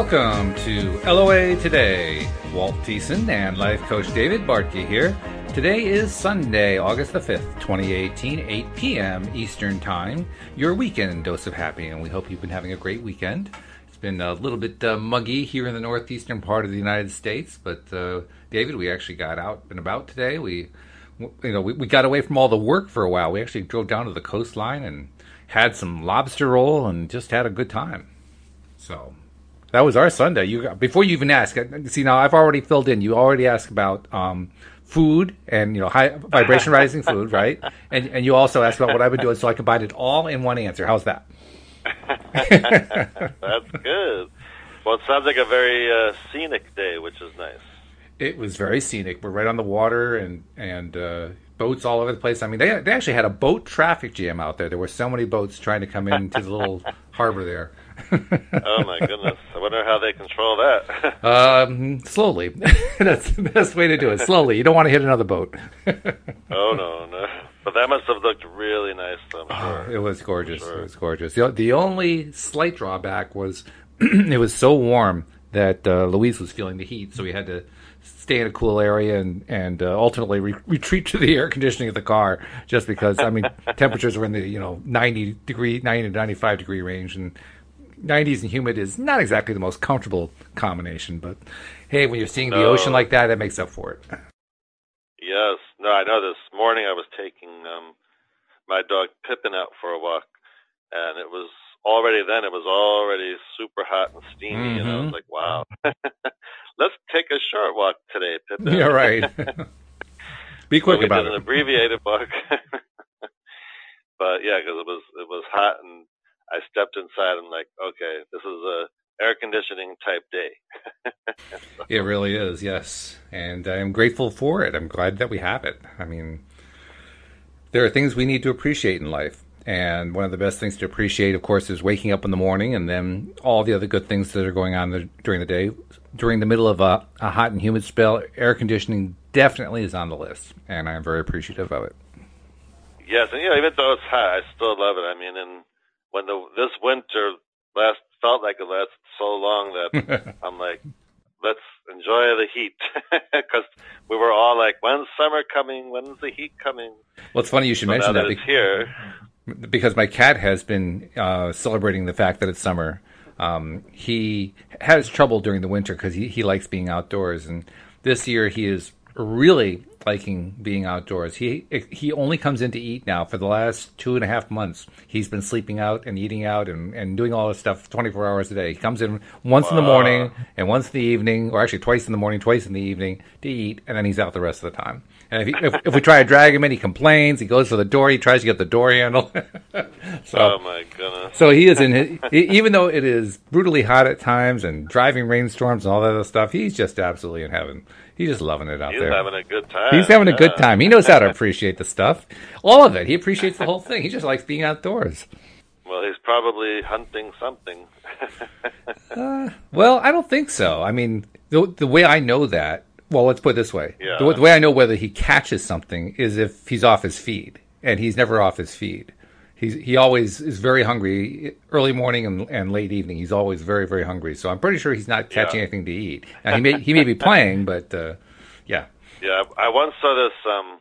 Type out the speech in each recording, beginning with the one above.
Welcome to LOA Today. Walt Thiessen and life coach David Bartke here. Today is Sunday, August the 5th, 2018, 8 p.m. Eastern Time. Your weekend dose of happy, and we hope you've been having a great weekend. It's been a little bit uh, muggy here in the northeastern part of the United States, but uh, David, we actually got out and about today. We, you know, we, we got away from all the work for a while. We actually drove down to the coastline and had some lobster roll and just had a good time. So that was our Sunday. You before you even ask. See now, I've already filled in. You already asked about um, food and you know high vibration rising food, right? And and you also asked about what I've been doing, so I combined it all in one answer. How's that? That's good. Well, it sounds like a very uh, scenic day, which is nice. It was very scenic. We're right on the water and and uh, boats all over the place. I mean, they they actually had a boat traffic jam out there. There were so many boats trying to come into the little harbor there. oh my goodness! I wonder how they control that. um, slowly. That's the best way to do it. Slowly. You don't want to hit another boat. oh no, no. But that must have looked really nice. I'm oh, sure. Oh, it was gorgeous. Sure. It was gorgeous. The, the only slight drawback was it was so warm that uh, Louise was feeling the heat, so we had to stay in a cool area and and uh, ultimately re- retreat to the air conditioning of the car just because I mean temperatures were in the you know 90 degree 90 to 95 degree range and 90s and humid is not exactly the most comfortable combination, but hey, when you're seeing no. the ocean like that, that makes up for it. Yes. No, I know this morning I was taking um my dog Pippin out for a walk and it was already then it was already super hot and steamy mm-hmm. and I was mm-hmm. like, wow. Let's take a short walk today, Pippin. Yeah, right. Be quick so about it. an abbreviated walk. but yeah, because it was it was hot and I stepped inside and like, okay, this is a air conditioning type day. so. It really is, yes, and I'm grateful for it. I'm glad that we have it. I mean, there are things we need to appreciate in life. And one of the best things to appreciate, of course, is waking up in the morning and then all the other good things that are going on the, during the day. During the middle of a, a hot and humid spell, air conditioning definitely is on the list, and I'm very appreciative of it. Yes, and you know, even though it's hot, I still love it. I mean, and when the this winter last felt like it lasted so long that I'm like, let's enjoy the heat because we were all like, when's summer coming? When's the heat coming? Well, it's funny you should so mention that, that here because my cat has been uh, celebrating the fact that it's summer. Um, he has trouble during the winter because he, he likes being outdoors, and this year he is really liking being outdoors. He he only comes in to eat now. For the last two and a half months, he's been sleeping out and eating out and, and doing all this stuff 24 hours a day. He comes in once wow. in the morning and once in the evening, or actually twice in the morning, twice in the evening to eat, and then he's out the rest of the time. And if, he, if, if we try to drag him in, he complains. He goes to the door. He tries to get the door handle. so, oh my goodness! So he is in his, even though it is brutally hot at times and driving rainstorms and all that other stuff. He's just absolutely in heaven. He's just loving it out He's there. He's having a good time. He's having yeah. a good time. He knows how to appreciate the stuff. All of it. He appreciates the whole thing. He just likes being outdoors. Well, he's probably hunting something. uh, well, I don't think so. I mean, the, the way I know that, well, let's put it this way. Yeah. The, the way I know whether he catches something is if he's off his feed, and he's never off his feed he's he always is very hungry early morning and, and late evening. He's always very very hungry. So I'm pretty sure he's not catching yeah. anything to eat. Now, he may he may be playing, but uh, yeah. Yeah, I once saw this um,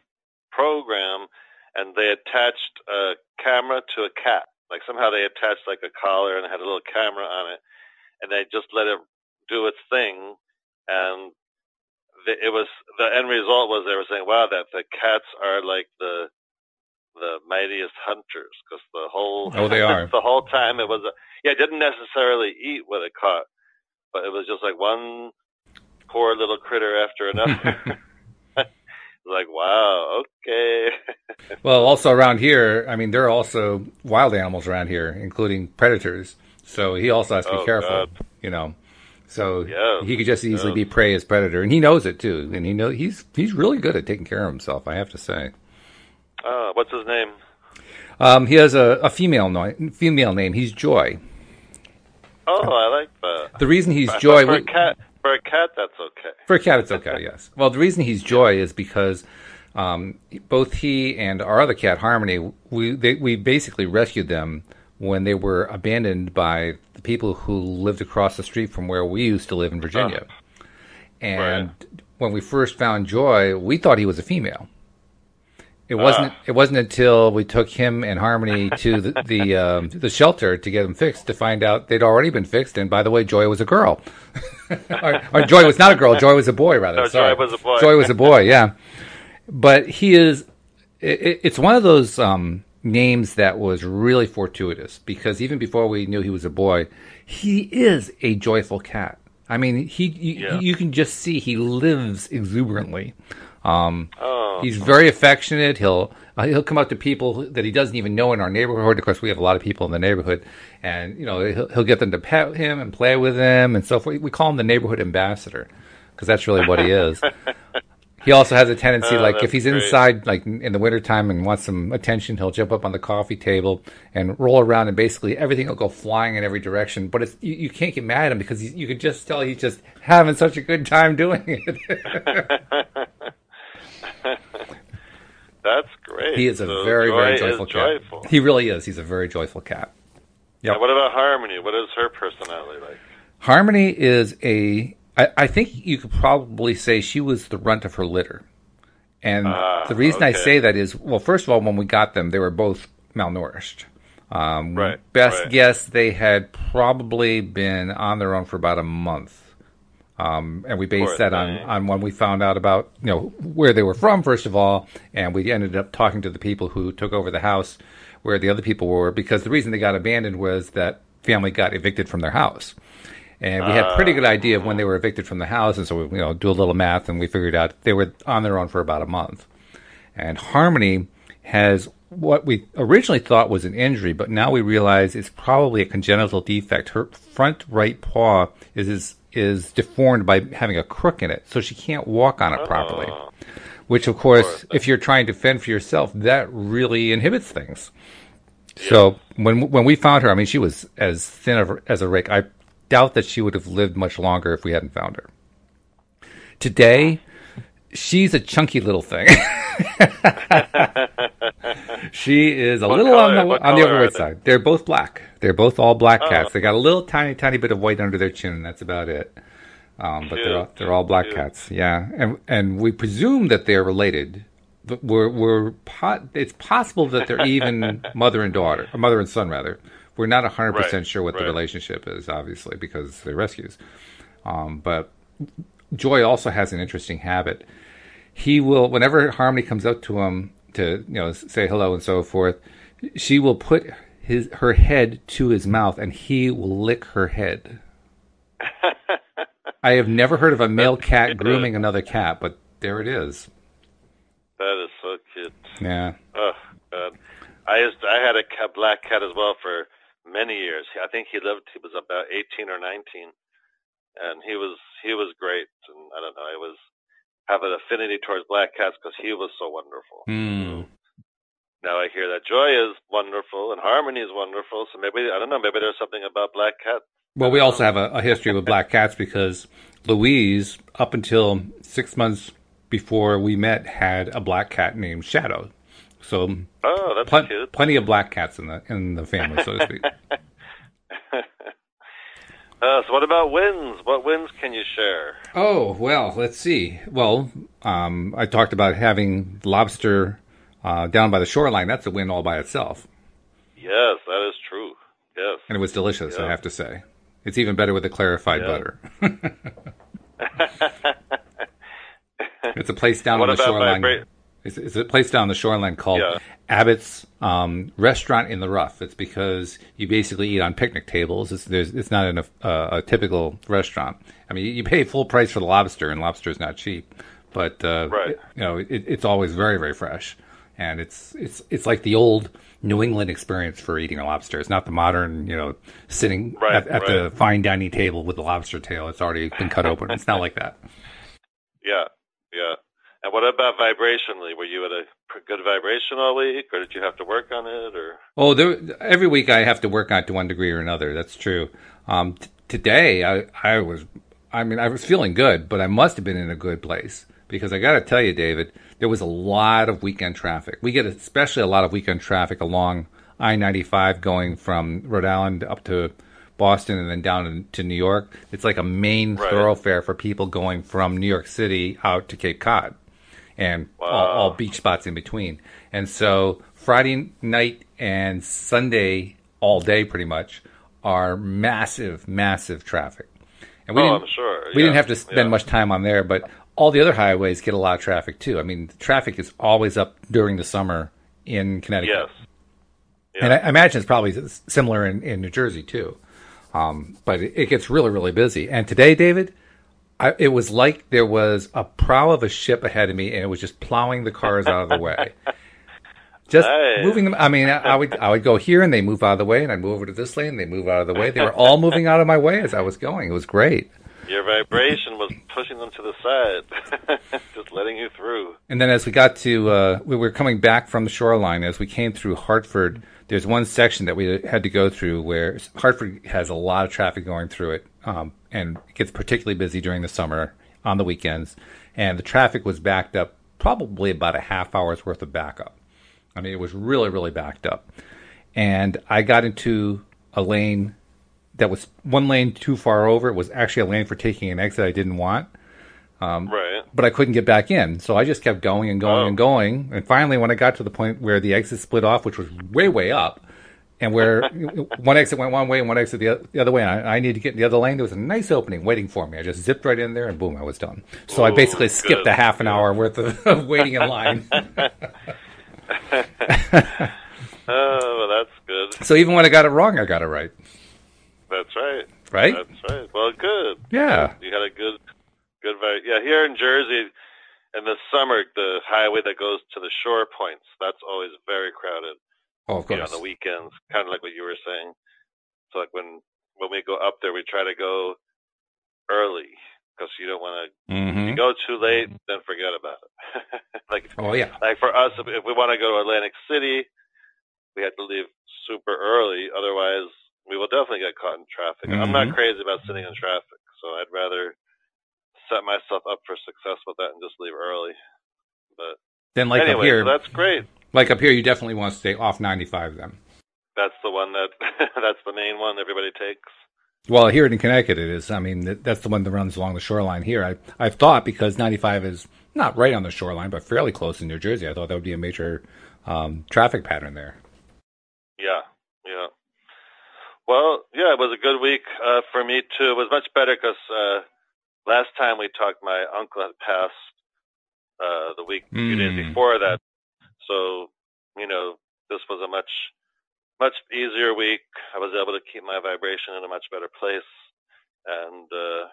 program, and they attached a camera to a cat. Like somehow they attached like a collar and had a little camera on it, and they just let it do its thing, and the, it was the end result was they were saying, "Wow, that the cats are like the the mightiest hunters because the whole oh they are. the whole time it was a, yeah it didn't necessarily eat what it caught but it was just like one poor little critter after another. Like wow okay. Well also around here i mean there are also wild animals around here including predators. So he also has to be oh, careful God. you know. So he could just easily be prey as predator and he knows it too. And he know he's he's really good at taking care of himself i have to say uh, what's his name? Um, he has a, a female no, female name. He's Joy. Oh, I like that. The reason he's for, Joy for a cat, for a cat, that's okay. For a cat, it's okay. yes. Well, the reason he's Joy is because um, both he and our other cat Harmony, we they, we basically rescued them when they were abandoned by the people who lived across the street from where we used to live in Virginia. Oh. And Right. when we first found Joy, we thought he was a female. It wasn't. Ah. It wasn't until we took him and Harmony to the the, um, the shelter to get him fixed to find out they'd already been fixed. And by the way, Joy was a girl. or, or Joy was not a girl. Joy was a boy, rather. No, Joy was a boy. Joy was a boy. Yeah, but he is. It, it's one of those um, names that was really fortuitous because even before we knew he was a boy, he is a joyful cat. I mean, he you, Yeah. you can just see he lives exuberantly. Um, Oh, He's very affectionate. He'll uh, he'll come up to people that he doesn't even know in our neighborhood. Of course, we have a lot of people in the neighborhood, and you know he'll, he'll get them to pet him and play with him and so forth. We call him the neighborhood ambassador because that's really what he is. he also has a tendency, Oh, like if he's great. inside, like in the wintertime and wants some attention, he'll jump up on the coffee table and roll around, and basically everything will go flying in every direction. But it's you, you can't get mad at him because you, you could just tell he's just having such a good time doing it. that's great. He is a So very, very joyful cat. joyful. He really is. He's a very joyful cat. Yeah. What about Harmony? What is her personality like? Harmony is a. I, I think you could probably say she was the runt of her litter. And Ah, the reason I say that is, well, first of all, when we got them, they were both malnourished. Um, Right, Best right. guess, they had probably been on their own for about a month. Um, and we based that on, on when we found out about you know where they were from first of all, and we ended up talking to the people who took over the house where the other people were because the reason they got abandoned was that family got evicted from their house, and we had a pretty good idea of when they were evicted from the house, and so we you know do a little math and we figured out they were on their own for about a month, and Harmony has what we originally thought was an injury, but now we realize it's probably a congenital defect. Her front right paw is is, is deformed by having a crook in it, so she can't walk on it properly. Oh, Which, of course, if you're trying to fend for yourself, that really inhibits things. So when when we found her, I mean, she was as thin as a rake. I doubt that she would have lived much longer if we hadn't found her. Today, she's a chunky little thing. she is a What little color- on the on the overweight side. They're both black. They're both all black Oh. cats. They got a little tiny, tiny bit of white under their chin, and that's about it. Um, but they're all, they're all black cats. Yeah, and and we presume that they're related. But we're we're po- it's possible that they're even mother and daughter, or mother and son rather. We're not hundred percent Right, sure what the relationship is, obviously, because they're rescues. Um, but Joy also has an interesting habit. He will, whenever Harmony comes up to him to you know say hello and so forth, she will put his her head to his mouth and he will lick her head. I have never heard of a male cat grooming another cat, but there it is. that is so cute. Yeah. Oh God, I used I had a cat, black cat as well for many years. I think he lived. He was about eighteen or nineteen, and he was he was great. And I don't know. I was have an affinity towards black cats because he was so wonderful. Hmm. Now I hear that Joy is wonderful and Harmony is wonderful. So maybe I don't know. Maybe there's something about black cats. Well, we also have a, a history with black cats because Louise, up until six months before we met, had a black cat named Shadow. So Oh, that's pl- cute. plenty of black cats in the in the family, so to speak. Uh, so what about wins? What wins can you share? oh well, let's see. Well, um, I talked about having lobster uh, down by the shoreline. That's a win all by itself, Yes, that is true. Yes. and it was delicious. I have to say, it's even better with the clarified Yeah. butter. it's a place down What on the shoreline. It's, it's a place down the shoreline called Yeah. Abbott's um, Restaurant in the Rough. It's because you basically eat on picnic tables. It's, there's, it's not a, uh, a typical restaurant. I mean, you, pay full price for the lobster, and lobster is not cheap. But uh, Right. it- you know, it, it's always very, very fresh, and it's it's it's like the old New England experience for eating a lobster. It's not the modern, you know, sitting Right, at, at the fine dining table with the lobster tail. It's already been cut open. It's not like that. Yeah, yeah. And what about vibrationally? Were you at a good vibration all week, or did you have to work on it, or? Oh, there, every week I have to work on it to one degree or another. That's true. Um, t- today I, I was, I mean, I was feeling good, but I must have been in a good place because I got to tell you, David, there was a lot of weekend traffic. We get especially a lot of weekend traffic along I ninety five going from Rhode Island up to Boston and then down to New York. It's like a main Right. thoroughfare for people going from New York City out to Cape Cod, and all, Wow. all beach spots in between. And so Friday night and Sunday all day, pretty much, are massive, massive traffic. And we Oh, didn't, I'm sure. we didn't have to spend yeah. much time on there, but all the other highways get a lot of traffic too. I mean, the traffic is always up during the summer in Connecticut. Yes. Yeah. And I, I imagine it's probably similar in, in New Jersey too. Um, but it, it gets really, really busy. And today, David, I, it was like there was a prow of a ship ahead of me, and it was just plowing the cars out of the way. Just Nice. moving them. I mean, I, I would I would go here, and they move out of the way, and I'd move over to this lane, and they move out of the way. They were all moving out of my way as I was going. It was great. Your vibration was pushing them to the side, just letting you through. And then as we got to, uh, we were coming back from the shoreline. As we came through Hartford, there's one section that we had to go through where Hartford has a lot of traffic going through it, um, and it gets particularly busy during the summer on the weekends. And the traffic was backed up, probably about a half hour's worth of backup. I mean, it was really, really backed up. And I got into a lane that was one lane too far over. It was actually a lane for taking an exit I didn't want um, Right. but I couldn't get back in. So I just kept going and going Oh. and going. And finally, when I got to the point where the exit split off, which was way, way up, and where one exit went one way and one exit the, oth- the other way, and I, I needed to get in the other lane, there was a nice opening waiting for me. I just zipped right in there, and boom, I was done. So I basically skipped good, a half an hour worth of, of waiting in line. Oh, well, that's good. so even when I got it wrong, I got it right. That's right. Right? That's right. Well, good. Yeah. You had a good, good vibe. Yeah, here in Jersey, in the summer, the highway that goes to the shore points, that's always very crowded. Oh, of You know, course. on the weekends, kind of like what you were saying. So, like when when we go up there, we try to go early because you don't want to hmm go too late, then forget about it. like Oh, yeah. like for us, if, we want to go to Atlantic City, we have to leave super early. Otherwise, we will definitely get caught in traffic. I'm not Mhm. crazy about sitting in traffic, so I'd rather set myself up for success with that and just leave early. But Then, like anyway, up here, so that's great. Like up here, you definitely want to stay off 95 then. That's the one that that's the main one everybody takes. Well, here in Connecticut, it is. I mean, th- that's the one that runs along the shoreline here. I, I've thought because 95 is not right on the shoreline, but fairly close in New Jersey. I thought that would be a major um, traffic pattern there. Yeah, yeah. Well, yeah, it was a good week uh, for me too. It was much better because uh, last time we talked, my uncle had passed uh, the week, few days Mm. before that. So, you know, this was a much, much easier week. I was able to keep my vibration in a much better place, and uh,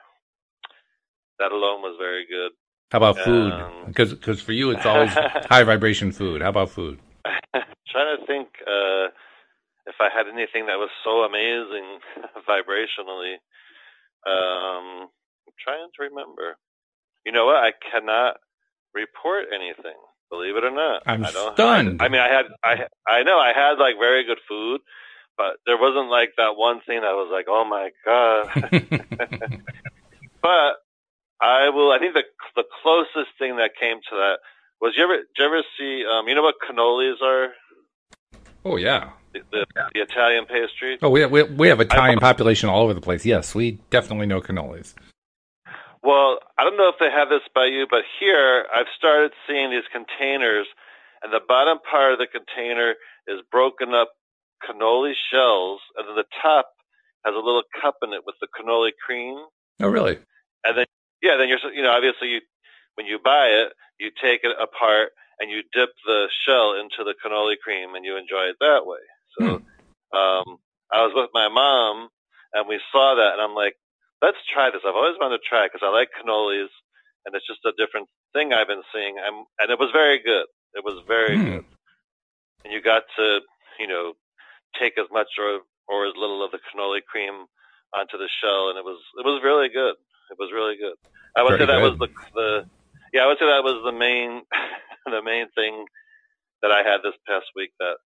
that alone was very good. How about food? Um, Because for you, it's always high vibration food. How about food? trying to think uh, if I had anything that was so amazing vibrationally. Um, I'm trying to remember. You know what? I cannot report anything. Believe it or not, I'm I don't, stunned. I, I mean, I had, I, I know I had like very good food, but there wasn't like that one thing that was like, oh my god. but I will. I think the the closest thing that came to that was you ever did you ever see um you know what cannolis are oh yeah. the the, the Italian pastry. Oh, we we, we have Italian population all over the place. Yes, we definitely know cannolis. Well, I don't know if they have this by you, but here I've started seeing these containers, and the bottom part of the container is broken up cannoli shells, and then the top has a little cup in it with the cannoli cream. Oh, really? And then, yeah, then you're, you know, obviously you, when you buy it, you take it apart and you dip the shell into the cannoli cream and you enjoy it that way. So, um, I was with my mom and we saw that and I'm like, let's try this. I've always wanted to try because I like cannolis and it's just a different thing I've been seeing. I'm, and it was very good. It was very Hmm. good. And you got to, you know, take as much or, or as little of the cannoli cream onto the shell and it was, it was really good. It was really good. I would Very say that was the the yeah, I would say that was the main the main thing that I had this past week that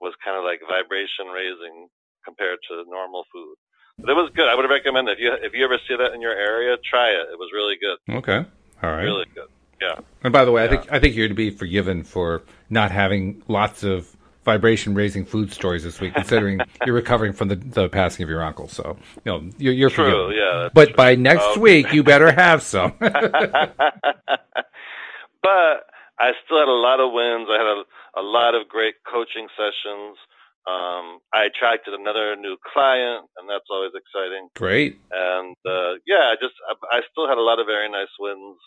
was kind of like vibration raising compared to normal food. But it was good. I would recommend it. if you if you ever see that in your area, try it. It was really good. Okay. All right. Really good. Yeah. And by the way, I think I think you're to be forgiven for not having lots of vibration raising food stories this week, considering you're recovering from the, the passing of your uncle. So, you know, you're, you're True, forgiven. yeah. But true. by next Okay. week, you better have some. but I still had a lot of wins. I had a, a lot of great coaching sessions. Um, I attracted another new client, and that's always exciting. Great. And uh, yeah, I just I, I still had a lot of very nice wins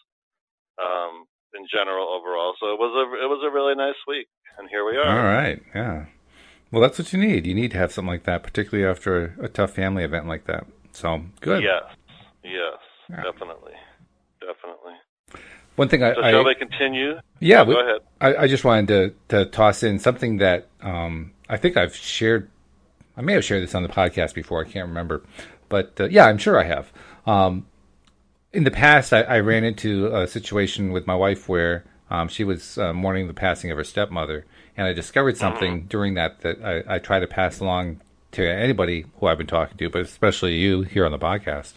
um, in general overall. So it was a it was a really nice week, and here we are. All right. Yeah. Well, that's what you need. You need to have something like that, particularly after a, a tough family event like that. So good. Yes, yes, Yeah. definitely, definitely. One thing I, So I shall we continue? yeah, Oh, we- go ahead. I, I just wanted to, to toss in something that um, I think I've shared. I may have shared this on the podcast before. I can't remember, but uh, yeah, I'm sure I have. Um, in the past, I, I ran into a situation with my wife where um, she was uh, mourning the passing of her stepmother, and I discovered something during that that I, I try to pass along to anybody who I've been talking to, but especially you here on the podcast.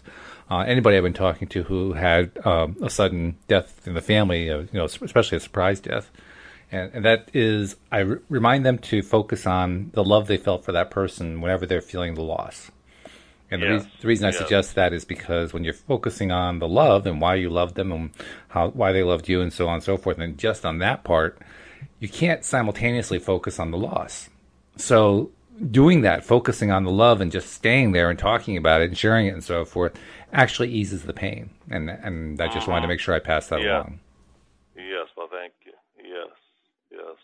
Uh, anybody I've been talking to who had um, a sudden death in the family, uh, you know, especially a surprise death, and, and that is I r- remind them to focus on the love they felt for that person whenever they're feeling the loss. And the, Yes. reas- the reason I Yes. suggest that is because when you're focusing on the love and why you loved them and how why they loved you and so on and so forth, and just on that part, you can't simultaneously focus on the loss. So doing that, focusing on the love and just staying there and talking about it and sharing it and so forth, actually eases the pain. And and I just wanted to uh-huh. make sure I passed that Yeah. along. Yes, well, thank you. Yes, yes.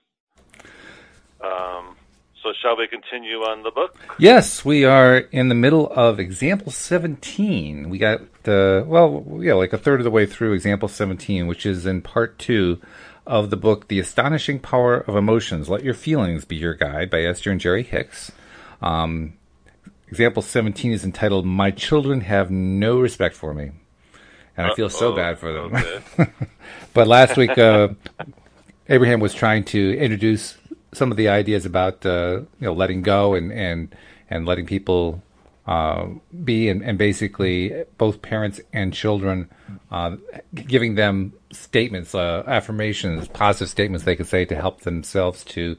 Um, so shall we continue on the book? Yes, we are in the middle of example 17. We got the, well, yeah, like a third of the way through example 17, which is in part two of the book, The Astonishing Power of Emotions. Let Your Feelings Be Your Guide by Esther and Jerry Hicks. Um, example 17 is entitled, My Children Have No Respect for Me. And I feel so bad for them. Okay. But last week, uh, Abraham was trying to introduce some of the ideas about uh, you know letting go and and and letting people uh, be, and, and basically both parents and children uh, giving them statements, uh, affirmations, positive statements they can say to help themselves to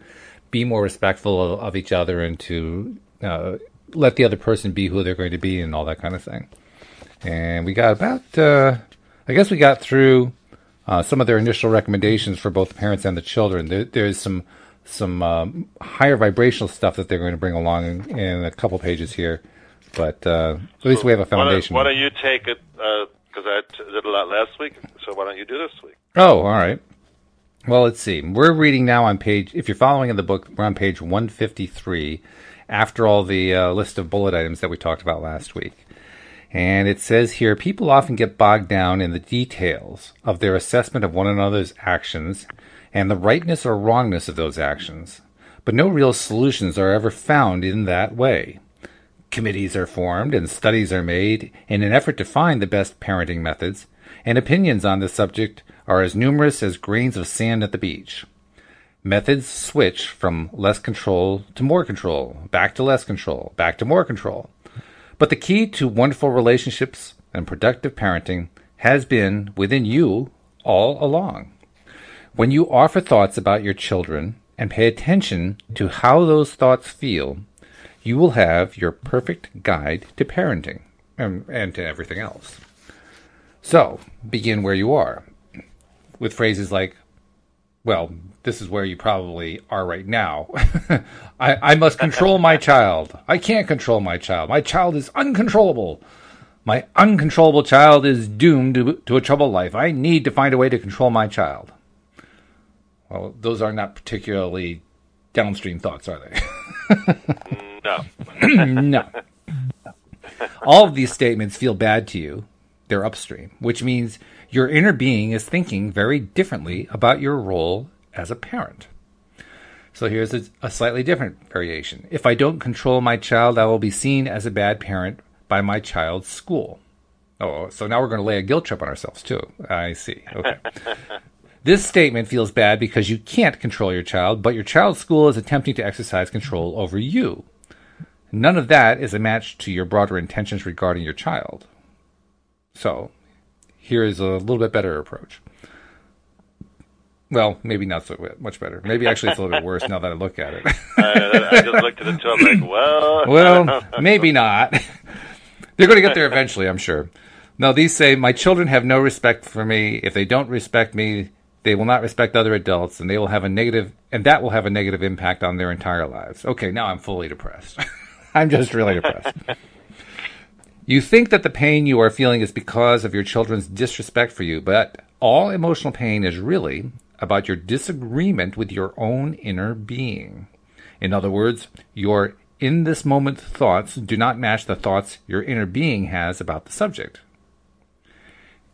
be more respectful of, of each other and to uh, let the other person be who they're going to be and all that kind of thing. And we got about, uh, I guess we got through some of their initial recommendations for both the parents and the children. There, there's some some um, higher vibrational stuff that they're going to bring along in, in a couple pages here, but uh, at least we have a Why don't, foundation. why don't you take it? Because I t- did a lot last week, so why don't you do this week? Oh, all right. Well, let's see. We're reading now on page. If you're following in the book, we're on page 153. After all the uh, list of bullet items that we talked about last week. And it says here people often get bogged down in the details of their assessment of one another's actions and the rightness or wrongness of those actions. But no real solutions are ever found in that way. Committees are formed and studies are made in an effort to find the best parenting methods, and opinions on this subject are as numerous as grains of sand at the beach. Methods switch from less control to more control, back to less control, back to more control. But the key to wonderful relationships and productive parenting has been within you all along. When you offer thoughts about your children and pay attention to how those thoughts feel, you will have your perfect guide to parenting and, and to everything else. So, begin where you are with phrases like, well, this is where you probably are right now. I, I must control my child. I can't control my child. My child is uncontrollable. My uncontrollable child is doomed to, to a troubled life. I need to find a way to control my child. Well, those are not particularly downstream thoughts, are they? No. no. All of these statements feel bad to you. They're upstream, which means your inner being is thinking very differently about your role as a parent. So here's a, a, slightly different variation. If I don't control my child, I will be seen as a bad parent by my child's school. Oh, so now we're going to lay a guilt trip on ourselves, too. I see. Okay. This statement feels bad because you can't control your child, but your child's school is attempting to exercise control over you. None of that is a match to your broader intentions regarding your child. So, here is a little bit better approach. Well, maybe not so much better. Maybe actually it's a little bit worse now that I look at it. I, I just looked at it too. I'm like, well, well, maybe not. They're going to get there eventually, I'm sure. Now, these say, My children have no respect for me. If they don't respect me, they will not respect other adults, and they will have a negative, and that will have a negative impact on their entire lives. Okay, now I'm fully depressed. I'm just really depressed. you think that the pain you are feeling is because of your children's disrespect for you, but all emotional pain is really about your disagreement with your own inner being. In other words, your in this moment thoughts do not match the thoughts your inner being has about the subject.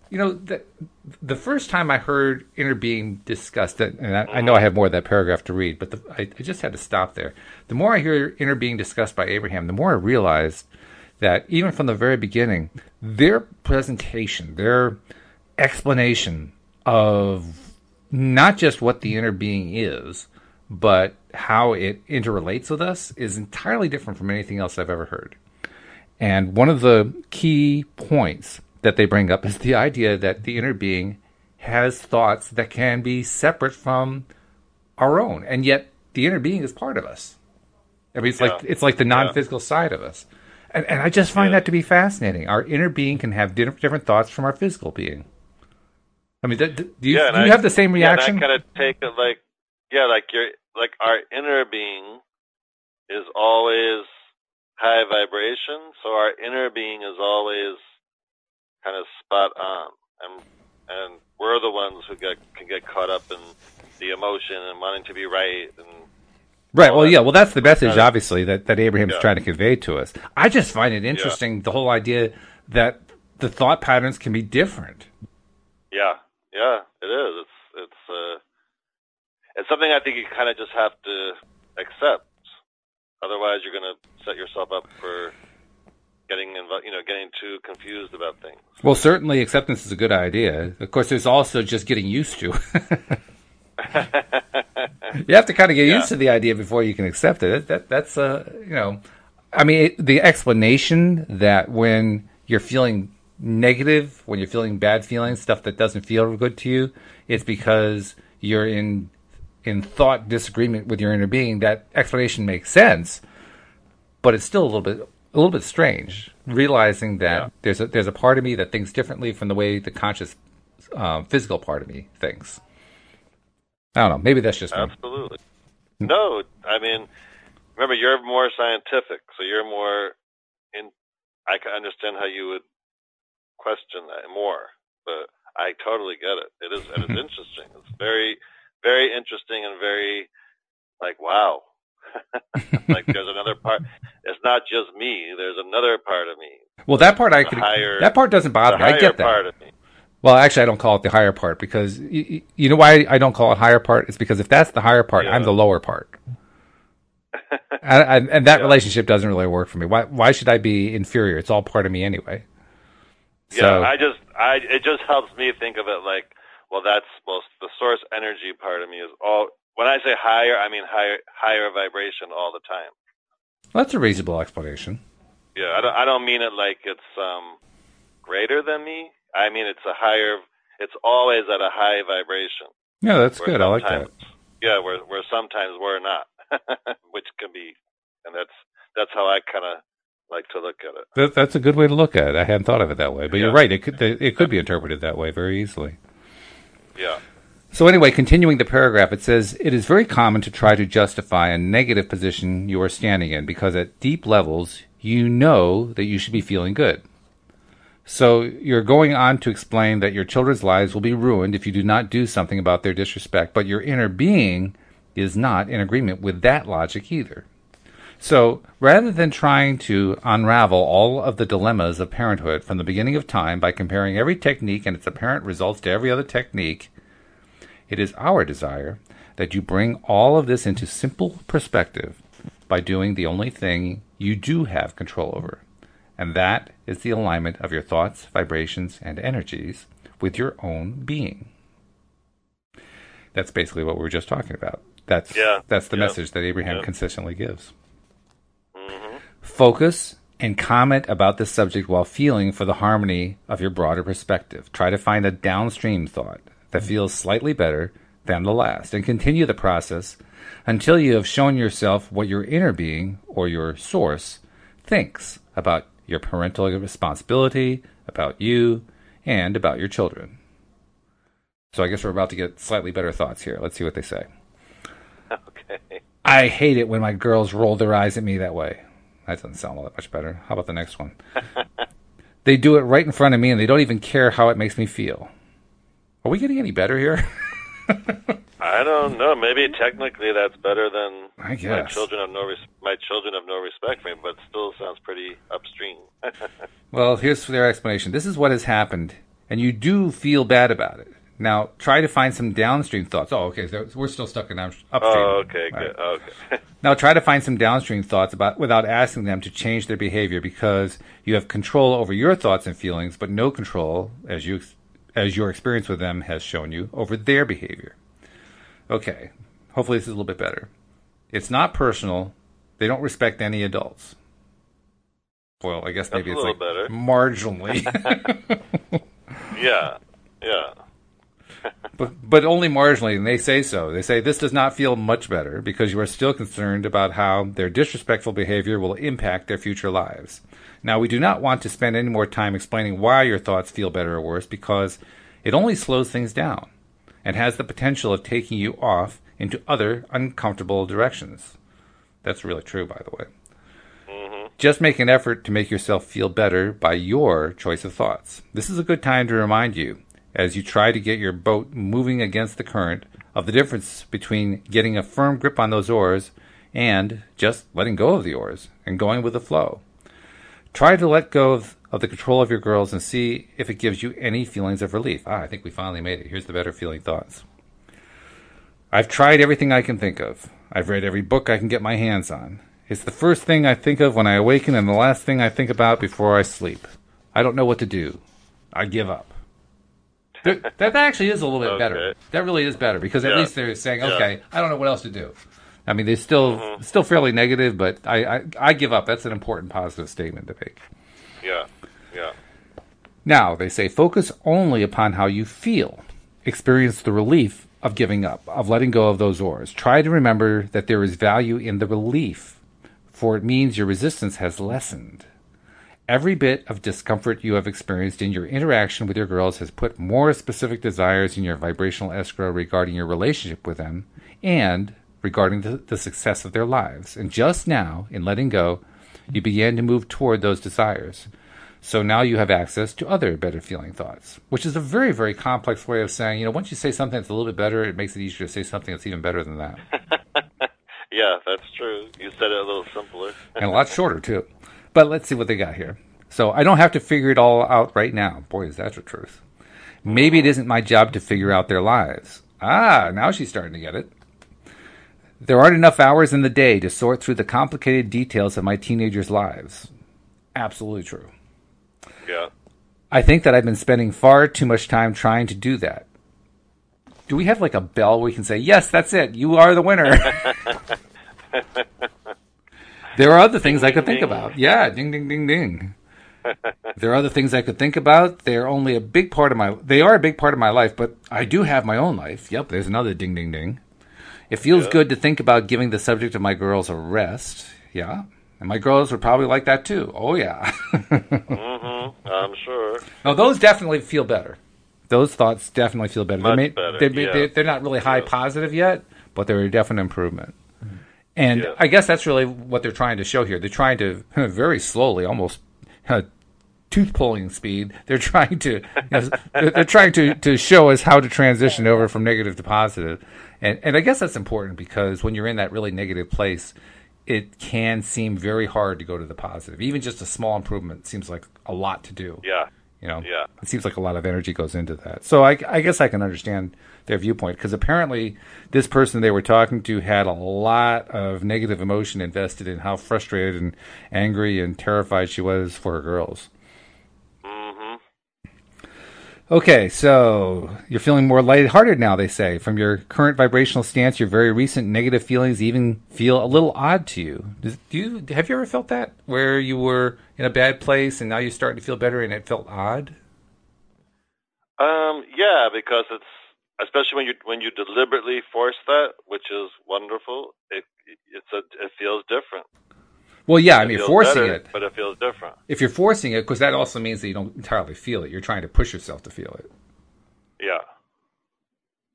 You know, the, the first time I heard inner being discussed, and I, I know I have more of that paragraph to read, but the, I, I just had to stop there. The more I hear inner being discussed by Abraham, the more I realize that even from the very beginning, their presentation, their explanation of not just what the inner being is, but how it interrelates with us is entirely different from anything else I've ever heard. And one of the key points that they bring up is the idea that the inner being has thoughts that can be separate from our own, and yet the inner being is part of us. I mean, it's yeah. like it's like the non-physical yeah. side of us, and, and I just find yeah. that to be fascinating. Our inner being can have different, different thoughts from our physical being. I mean, do, do you, do you I, have the same reaction? Yeah, I kind of take it like, yeah, like your like our inner being is always high vibration, so our inner being is always kind of spot on, and and we're the ones who get can get caught up in the emotion and wanting to be right and Right. Well, yeah. Well, that's the message, obviously, that, that Abraham's yeah. trying to convey to us. I just find it interesting yeah. the whole idea that the thought patterns can be different. Yeah. Yeah. It is. It's it's uh, it's something I think you kind of just have to accept. Otherwise, you're going to set yourself up for getting inv- you know getting too confused about things. Well, certainly acceptance is a good idea. Of course, there's also just getting used to. you have to kind of get yeah. used to the idea before you can accept it. That, that that's uh you know, I mean it, the explanation that when you're feeling negative, when you're feeling bad feelings, stuff that doesn't feel good to you, it's because you're in in thought disagreement with your inner being. That explanation makes sense, but it's still a little bit a little bit strange realizing that yeah. there's a there's a part of me that thinks differently from the way the conscious um, physical part of me thinks. I don't know. Maybe that's just absolutely. Me. No, I mean, remember you're more scientific, so you're more in. I can understand how you would question that more, but I totally get it. It is it is interesting. It's very very interesting and very like wow like there's another part. It's not just me. There's another part of me. Well, that part I could. Higher, that part doesn't bother me. I get that. Part of me. Well, actually, I don't call it the higher part because you, you know why I don't call it higher part? It's because if that's the higher part, yeah. I'm the lower part. and, that yeah. relationship doesn't really work for me. Why? Why should I be inferior? It's all part of me anyway. So, yeah, I just, I it just helps me think of it like, well, that's most the source energy part of me is all when I say higher, I mean higher higher vibration all the time. That's a reasonable explanation. Yeah, I don't, I don't mean it like it's um, greater than me. I mean it's a higher. It's always at a high vibration. Yeah, that's good. I like that. Yeah, where where sometimes we're not, which can be, and that's that's how I kind of like to look at it. That, that's a good way to look at it. I hadn't thought of it that way, but yeah. you're right. It could it could be interpreted that way very easily. Yeah. So, anyway, continuing the paragraph, it says it is very common to try to justify a negative position you are standing in because at deep levels you know that you should be feeling good. So, you're going on to explain that your children's lives will be ruined if you do not do something about their disrespect, but your inner being is not in agreement with that logic either. So, rather than trying to unravel all of the dilemmas of parenthood from the beginning of time by comparing every technique and its apparent results to every other technique, it is our desire that you bring all of this into simple perspective by doing the only thing you do have control over, and that is the alignment of your thoughts, vibrations, and energies with your own being. That's basically what we were just talking about. That's yeah, that's the yeah, message that Abraham yeah. consistently gives. Mm-hmm. Focus and comment about this subject while feeling for the harmony of your broader perspective. Try to find a downstream thought that feels slightly better than the last, and continue the process until you have shown yourself what your inner being or your source thinks about your parental responsibility, about you, and about your children. So I guess we're about to get slightly better thoughts here. Let's see what they say. Okay. I hate it when my girls roll their eyes at me that way. That doesn't sound all that much better. How about the next one? they do it right in front of me and they don't even care how it makes me feel. Are we getting any better here? I don't know. Maybe technically that's better than I my children have no res- my children have no respect for me, but still sounds pretty upstream. Well, here's their explanation. This is what has happened, and you do feel bad about it. Now, try to find some downstream thoughts. Oh, okay. So we're still stuck in up- upstream. oh, okay, right. good. Okay. Now, try to find some downstream thoughts about without asking them to change their behavior because you have control over your thoughts and feelings, but no control, as you as your experience with them has shown you, over their behavior. Okay. Hopefully, this is a little bit better. It's not personal. They don't respect any adults. Well, I guess maybe a it's little like better. marginally. yeah. But, but only marginally, and they say so. They say this does not feel much better because you are still concerned about how their disrespectful behavior will impact their future lives. Now, we do not want to spend any more time explaining why your thoughts feel better or worse because it only slows things down and has the potential of taking you off into other uncomfortable directions. That's really true, by the way. Mm-hmm. Just make an effort to make yourself feel better by your choice of thoughts. This is a good time to remind you, as you try to get your boat moving against the current, of the difference between getting a firm grip on those oars and just letting go of the oars and going with the flow. Try to let go of, of the control of your girls and see if it gives you any feelings of relief. Ah, I think we finally made it. Here's the better feeling thoughts. I've tried everything I can think of. I've read every book I can get my hands on. It's the first thing I think of when I awaken and the last thing I think about before I sleep. I don't know what to do. I give up. There- that actually is a little bit better. That really is better because at Yeah. least they're saying, Yeah. "Okay, I don't know what else to do." I mean, they're still mm-hmm. still fairly negative, but I, I I give up. That's an important positive statement to make. Yeah, yeah. Now, they say focus only upon how you feel. Experience the relief of giving up, of letting go of those oars. Try to remember that there is value in the relief, for it means your resistance has lessened. Every bit of discomfort you have experienced in your interaction with your girls has put more specific desires in your vibrational escrow regarding your relationship with them and regarding the, the success of their lives. And just now, in letting go, you began to move toward those desires. So now you have access to other better feeling thoughts, which is a very, very complex way of saying, you know, once you say something that's a little bit better, it makes it easier to say something that's even better than that. Yeah, that's true. You said it a little simpler. and a lot shorter too. But let's see what they got here. So I don't have to figure it all out right now. Boy, is that the truth. Maybe it isn't my job to figure out their lives. Ah, now she's starting to get it. There aren't enough hours in the day to sort through the complicated details of my teenagers' lives. Absolutely true. Yeah. I think that I've been spending far too much time trying to do that. Do we have like a bell we can say, yes, that's it, you are the winner? there are other things I could think ding. about. Yeah, ding, ding, ding, ding. there are other things I could think about. They're only a big part of my, they are a big part of my life, but I do have my own life. Yep, there's another ding, ding, ding. It feels Yeah. good to think about giving the subject of my girls a rest. Yeah. And my girls would probably like that too. Oh, yeah. Mm-hmm. I'm sure. No, those definitely feel better. Those thoughts definitely feel better. Much they better, They're, yeah. they're, they're not really high Yeah. positive yet, but they're a definite improvement. And Yeah. I guess that's really what they're trying to show here. They're trying to very slowly, almost uh, tooth pulling speed. They're trying to, you know, they're, they're trying to, to show us how to transition over from negative to positive. And and I guess that's important because when you're in that really negative place, it can seem very hard to go to the positive. Even just a small improvement seems like a lot to do. Yeah. You know, Yeah. it seems like a lot of energy goes into that. So I, I guess I can understand their viewpoint because apparently this person they were talking to had a lot of negative emotion invested in how frustrated and angry and terrified she was for her girls. Mm-hmm. Okay, so you're feeling more lighthearted now, they say. From your current vibrational stance, your very recent negative feelings even feel a little odd to you. Does, do you have you ever felt that where you were in a bad place and now you're starting to feel better and it felt odd? Um, yeah, because it's especially when you when you deliberately force that, which is wonderful. It it's a it feels different. Well, yeah, I mean, you're forcing better, it, but it feels different. If you're forcing it, because that also means that you don't entirely feel it. You're trying to push yourself to feel it. Yeah.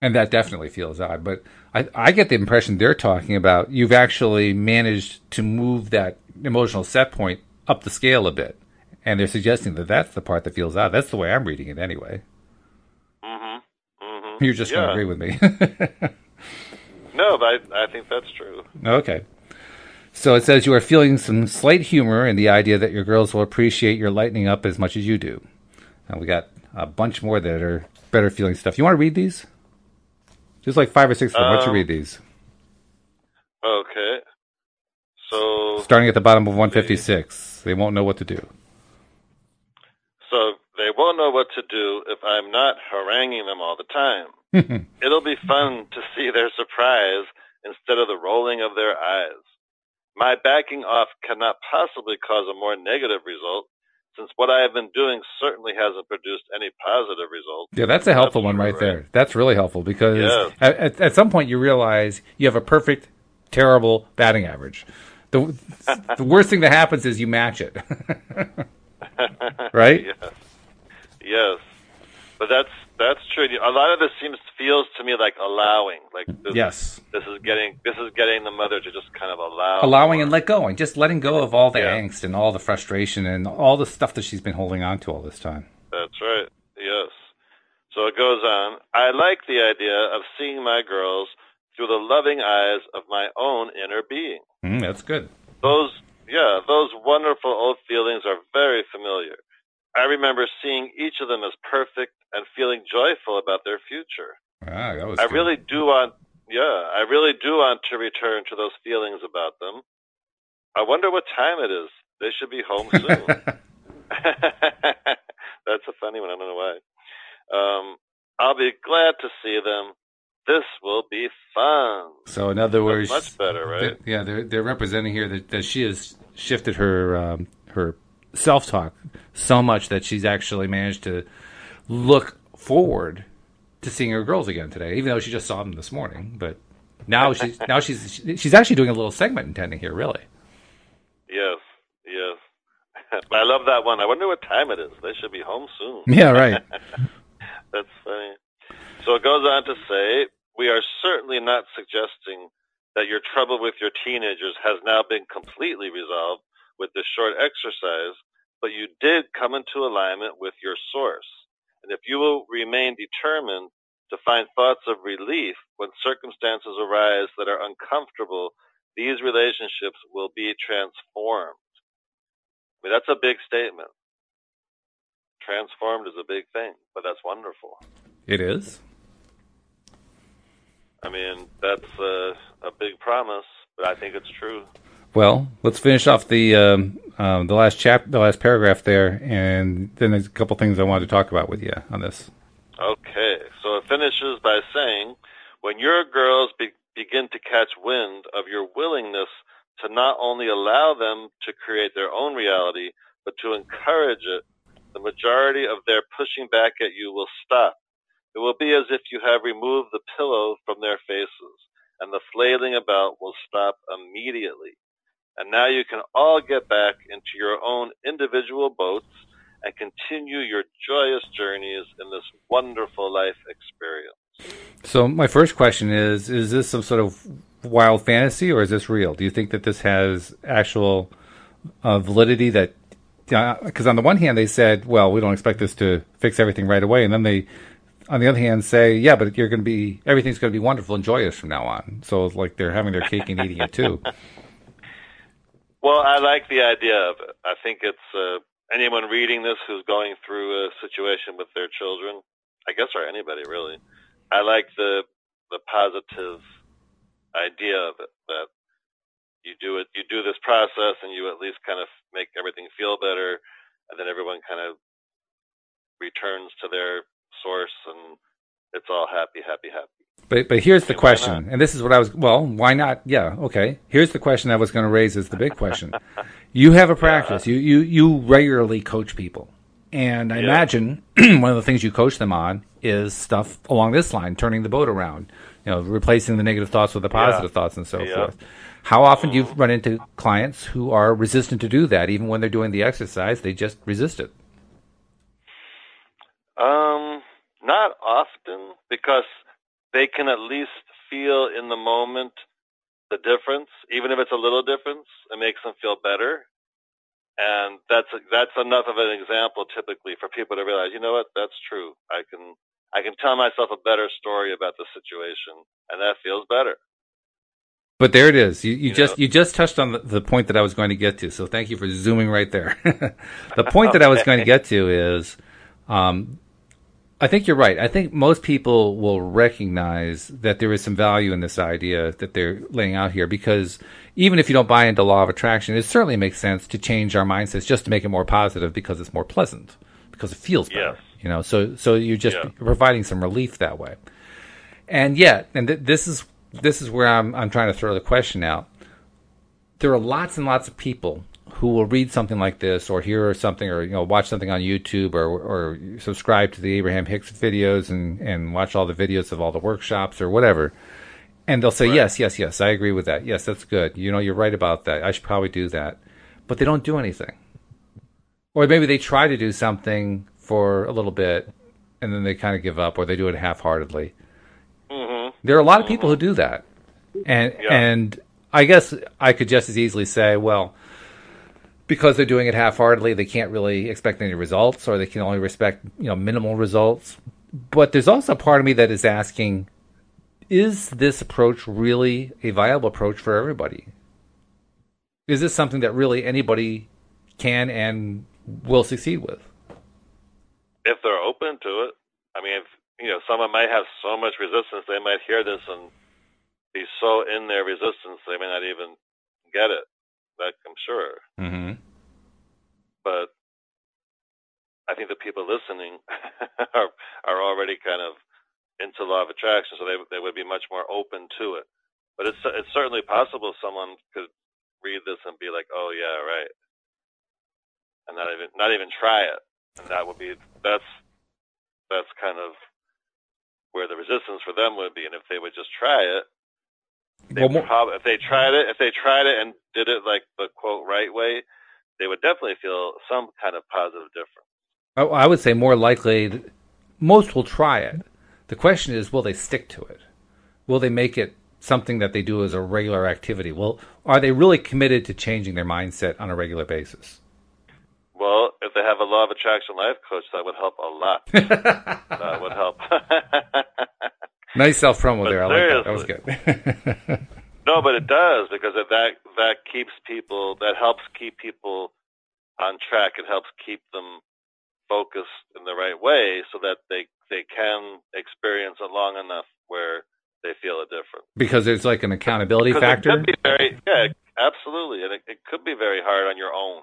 And that definitely feels odd. But I, I get the impression they're talking about you've actually managed to move that emotional set point up the scale a bit. And they're suggesting that that's the part that feels odd. That's the way I'm reading it anyway. You're just yeah. going to agree with me. no, but I, I think that's true. Okay. So it says you are feeling some slight humor in the idea that your girls will appreciate your lightening up as much as you do. And we got a bunch more that are better feeling stuff. You want to read these? Just like five or six of them. Um, Why don't you read these? Okay. So starting at the bottom of 156, they won't know what to do. So they won't know what to do if I'm not haranguing them all the time. It'll be fun to see their surprise instead of the rolling of their eyes. My backing off cannot possibly cause a more negative result, since what I have been doing certainly hasn't produced any positive results. Yeah, that's a helpful that's one right, right, there. That's really helpful because yes. at, at, some point you realize you have a perfect, terrible batting average. The, the worst thing that happens is you match it. right? Yes. Yes. But that's that's true. A lot of this seems feels to me like allowing. Like this, yes, this is getting this is getting the mother to just kind of allow, allowing more. and let go, and just letting go of all the yeah. angst and all the frustration and all the stuff that she's been holding on to all this time. That's right. Yes. So it goes on. I like the idea of seeing my girls through the loving eyes of my own inner being. Mm, that's good. Those, yeah, those wonderful old feelings are very familiar. I remember seeing each of them as perfect and feeling joyful about their future. Ah, that was I good. really do want, yeah, I really do want to return to those feelings about them. I wonder what time it is. They should be home soon. That's a funny one. I don't know why. Um, I'll be glad to see them. This will be fun. So, in other words, That's much better, right? They, yeah, they're they're representing here that, that she has shifted her um, her self talk so much that she's actually managed to look forward to seeing her girls again today, even though she just saw them this morning. But now she's now she's she's actually doing a little segment intending here, really. Yes, yes. I love that one. I wonder what time it is. They should be home soon. Yeah, right. That's funny. So it goes on to say, we are certainly not suggesting that your trouble with your teenagers has now been completely resolved with this short exercise, but you did come into alignment with your source. And if you will remain determined to find thoughts of relief when circumstances arise that are uncomfortable, these relationships will be transformed. I mean, that's a big statement. Transformed is a big thing, but that's wonderful. It is. I mean, that's a, a big promise, but I think it's true. Well, let's finish off the um, um, the last chap, the last paragraph there, and then there's a couple things I wanted to talk about with you on this. Okay, so it finishes by saying, when your girls be- begin to catch wind of your willingness to not only allow them to create their own reality, but to encourage it, the majority of their pushing back at you will stop. It will be as if you have removed the pillow from their faces, and the flailing about will stop immediately. And now you can all get back into your own individual boats and continue your joyous journeys in this wonderful life experience. So my first question is is this some sort of wild fantasy or is this real? Do you think that this has actual uh, validity that because uh, on the one hand they said, well, we don't expect this to fix everything right away, and then they, on the other hand, say, yeah, but you're going to be everything's going to be wonderful and joyous from now on. So it's like they're having their cake and eating it too. Well, I like the idea of it. I think it's uh, anyone reading this who's going through a situation with their children, I guess, or anybody really. I like the the positive idea of it that you do it, you do this process, and you at least kind of make everything feel better, and then everyone kind of returns to their source, and it's all happy, happy, happy. But but here's the question, and this is what I was. Well, why not? Yeah, okay. Here's the question I was going to raise. Is the big question. you have a practice. You you you regularly coach people. And I yeah. imagine one of the things you coach them on is stuff along this line, turning the boat around, you know, replacing the negative thoughts with the positive yeah. thoughts and so yeah. forth. How often do you run into clients who are resistant to do that, even when they're doing the exercise? They just resist it. Um, not often, because they can at least feel in the moment the difference, even if it's a little difference. It makes them feel better, and that's that's enough of an example typically for people to realize, you know what, that's true. I can I can tell myself a better story about the situation, and that feels better. But there it is. You, you, you just know? you just touched on the, the, point that I was going to get to. So thank you for zooming right there. the point okay. that I was going to get to is, um, I think you're right. I think most people will recognize that there is some value in this idea that they're laying out here because even if you don't buy into law of attraction, it certainly makes sense to change our mindsets just to make it more positive because it's more pleasant, because it feels better. Yes. You know, so so you're just yeah. providing some relief that way. And yet, and th- this is this is where I'm I'm trying to throw the question out. There are lots and lots of people who will read something like this or hear something or you know watch something on YouTube or or subscribe to the Abraham Hicks videos and and watch all the videos of all the workshops or whatever. And they'll say, right. "Yes, yes, yes, I agree with that. Yes, that's good. You know, you're right about that. I should probably do that." But they don't do anything. Or maybe they try to do something for a little bit and then they kind of give up or they do it half-heartedly. Mm-hmm. There are a lot of people mm-hmm. who do that, and yeah. and I guess I could just as easily say, well, because they're doing it half-heartedly, they can't really expect any results, or they can only expect you know minimal results. But there's also a part of me that is asking, is this approach really a viable approach for everybody? Is this something that really anybody can and will succeed with? If they're open to it. I mean, if you know, someone might have so much resistance, they might hear this and be so in their resistance, they may not even get it. That I'm sure. Mm-hmm. But I think the people listening are are already kind of into law of attraction, so they they would be much more open to it. But it's it's certainly possible someone could read this and be like, "Oh yeah, right," and not even not even try it, and that would be that's that's kind of where the resistance for them would be, and if they would just try it, they well, probably if they tried it, if they tried it and did it like the quote right way, they would definitely feel some kind of positive difference. I would say more likely, most will try it. The question is, will they stick to it? Will they make it something that they do as a regular activity? Well, are they really committed to changing their mindset on a regular basis? Well, if they have a law of attraction life coach, that would help a lot. that would help. nice self promo there. I like that. That was good. no, but it does because that that keeps people. That helps keep people on track. It helps keep them focused in the right way, so that they they can experience it long enough where they feel a difference. Because there's like an accountability because factor. It could be very, yeah, absolutely, and it, it could be very hard on your own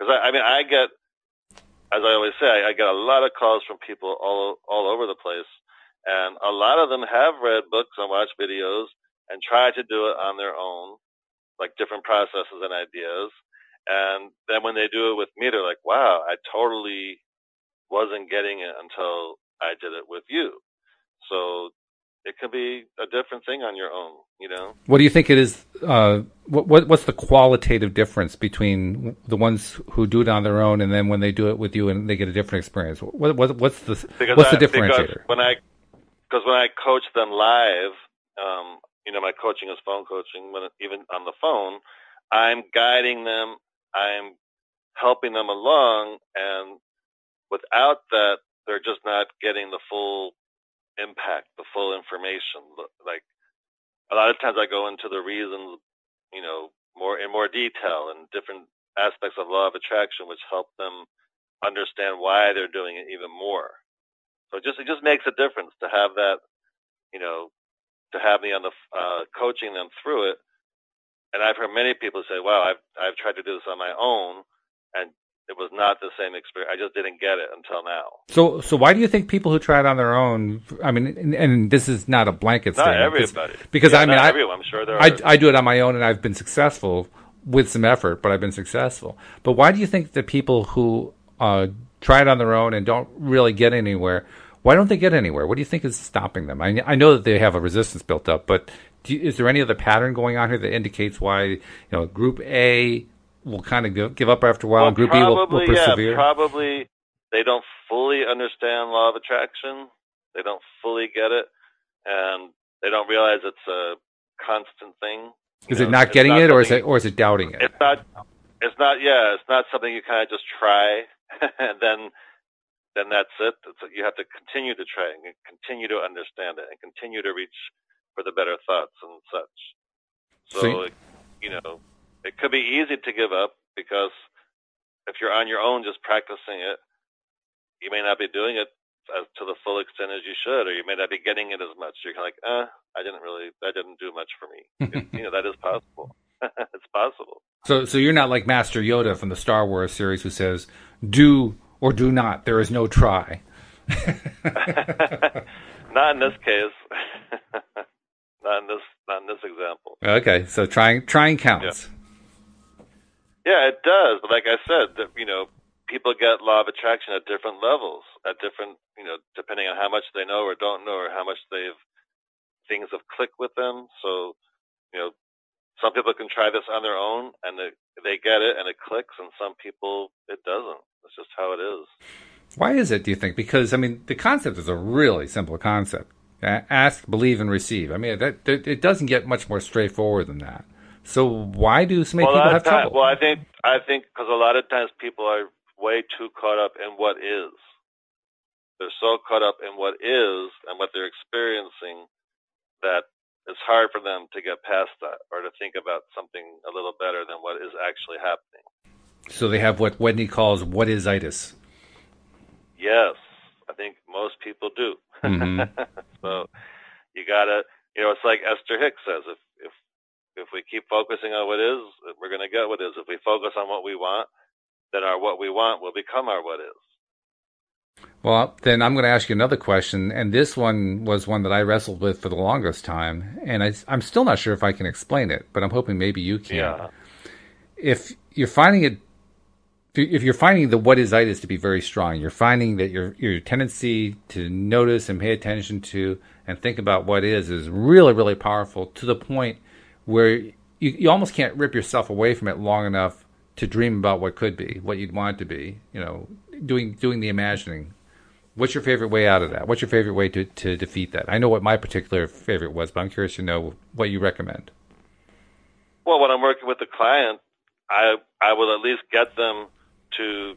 because I, I mean, I get, as I always say, I, I get a lot of calls from people all all over the place, and a lot of them have read books and watched videos and tried to do it on their own, like different processes and ideas. And then when they do it with me, they're like, "Wow, I totally wasn't getting it until I did it with you." So it could be a different thing on your own. You know. What do you think it is? Uh, what, what what's the qualitative difference between the ones who do it on their own and then when they do it with you and they get a different experience? What, what what's the because what's I, the differentiator? when I because when I coach them live, um, you know, my coaching is phone coaching. When even on the phone, I'm guiding them. I'm helping them along, and without that, they're just not getting the full impact, the full information. Like a lot of times I go into the reasons, you know, more in more detail and different aspects of law of attraction, which help them understand why they're doing it even more. So it just it just makes a difference to have that, you know, to have me on the uh, coaching them through it. And I've heard many people say, "Wow, I've I've tried to do this on my own, and it was not the same experience. I just didn't get it until now. So, so why do you think people who try it on their own? I mean, and, and this is not a blanket not statement. everybody. Because yeah, I mean, I, everyone. I'm sure there are. I, I do it on my own, and I've been successful with some effort, but I've been successful. But why do you think that people who uh, try it on their own and don't really get anywhere. Why don't they get anywhere? What do you think is stopping them? I, I know that they have a resistance built up, but you, is there any other pattern going on here that indicates why you know Group A will kind of give, give up after a while, well, and Group probably, B will, will persevere? Yeah, probably they don't fully understand law of attraction. They don't fully get it, and they don't realize it's a constant thing. Is know, it not getting not it, or is it, or is it doubting it? It's not. It's not. Yeah, it's not something you kind of just try then then that's it. It's, you have to continue to try and continue to understand it and continue to reach for the better thoughts and such. So, See? you know, it could be easy to give up because if you're on your own just practicing it, you may not be doing it as to the full extent as you should, or you may not be getting it as much. You're kind of like, uh, I didn't really, that didn't do much for me. it, you know, that is possible. it's possible. So, so you're not like Master Yoda from the Star Wars series who says, "Do or do not. There is no try." not in this case. not in this. Not in this example. Okay, so trying trying counts. Yeah. yeah, it does. But like I said, that you know, people get law of attraction at different levels, at different, you know, depending on how much they know or don't know, or how much they've things have clicked with them. So, you know, some people can try this on their own and they, they get it and it clicks, and some people it doesn't. It's just how it is. Why is it? Do you think? Because I mean, the concept is a really simple concept. Ask, believe, and receive. I mean, that, that it doesn't get much more straightforward than that. So why do so many well, people have time, trouble? Well, I think I think because a lot of times people are way too caught up in what is. They're so caught up in what is and what they're experiencing that it's hard for them to get past that or to think about something a little better than what is actually happening. So they have what Wedney calls what is itis. Yes, I think most people do. Mm-hmm. so you gotta, you know, it's like Esther Hicks says: if if if we keep focusing on what is, we're gonna get what is. If we focus on what we want, then our what we want will become our what is. Well, then I'm going to ask you another question, and this one was one that I wrestled with for the longest time, and I, am still not sure if I can explain it, but I'm hoping maybe you can. Yeah. If you're finding it, if you're finding the what is itis to be very strong, you're finding that your your tendency to notice and pay attention to and think about what is is really really powerful to the point where you, you almost can't rip yourself away from it long enough to dream about what could be, what you'd want it to be. You know, doing doing the imagining What's your favorite way out of that? What's your favorite way to, to defeat that? I know what my particular favorite was, but I'm curious to know what you recommend. Well, when I'm working with the client, I I will at least get them to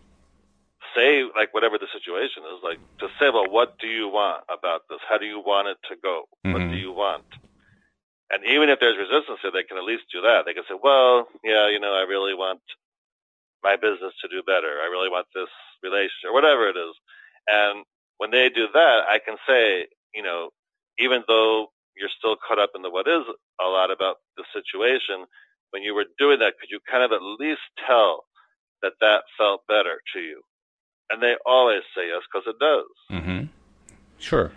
say like whatever the situation is, like to say, well, what do you want about this? How do you want it to go? Mm-hmm. What do mm-hmm. you want? And even if there's resistance here, they can at least do that. They can say, well, yeah, you know, I really want my business to do better. I really want this relationship, or whatever it is. And when they do that, I can say, you know, even though you're still caught up in the what is a lot about the situation, when you were doing that, could you kind of at least tell that that felt better to you? And they always say yes because it does. Mm-hmm. Sure.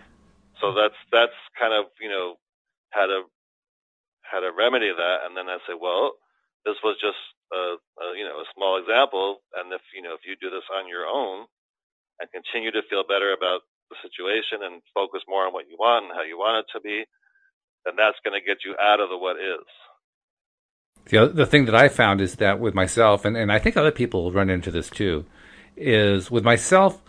So that's that's kind of you know how to how to remedy that, and then I say, well, this was just a, a you know a small example, and if you know if you do this on your own, and continue to feel better about the situation and focus more on what you want and how you want it to be, then that's going to get you out of the what is. The, the thing that I found is that with myself, and, and I think other people run into this too, is with myself,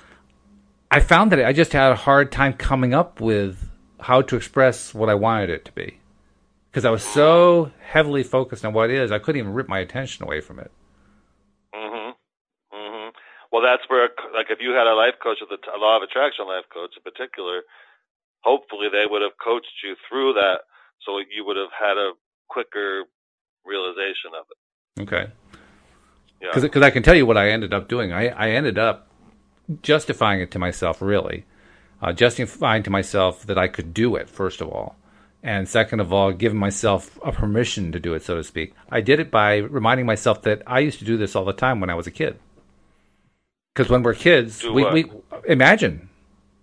I found that I just had a hard time coming up with how to express what I wanted it to be. Because I was so heavily focused on what is, I couldn't even rip my attention away from it. Mhm. Mhm. Well, that's where, like, if you had a life coach, with a law of attraction life coach in particular, hopefully they would have coached you through that, so you would have had a quicker realization of it. Okay. Because yeah. I can tell you what I ended up doing. I, I ended up justifying it to myself, really. Uh, justifying to myself that I could do it, first of all. And second of all, giving myself a permission to do it, so to speak. I did it by reminding myself that I used to do this all the time when I was a kid. Because when we're kids, we, we imagine,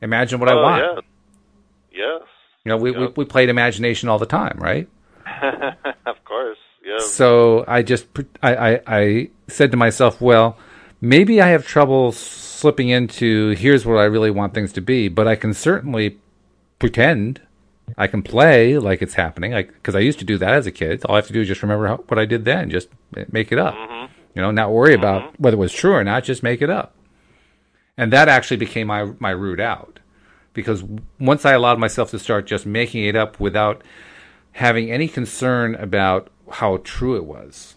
imagine what oh, I want. Yeah. Yes. You know, we, yep. we, we played imagination all the time, right? of course. Yeah. So I just I, I, I said to myself, well, maybe I have trouble slipping into here's what I really want things to be, but I can certainly pretend. I can play like it's happening, because I, I, used to do that as a kid. All I have to do is just remember how, what I did then, just make it up. Mm-hmm. You know, not worry mm-hmm. about whether it was true or not, just make it up. And that actually became my my route out, because once I allowed myself to start just making it up without having any concern about how true it was,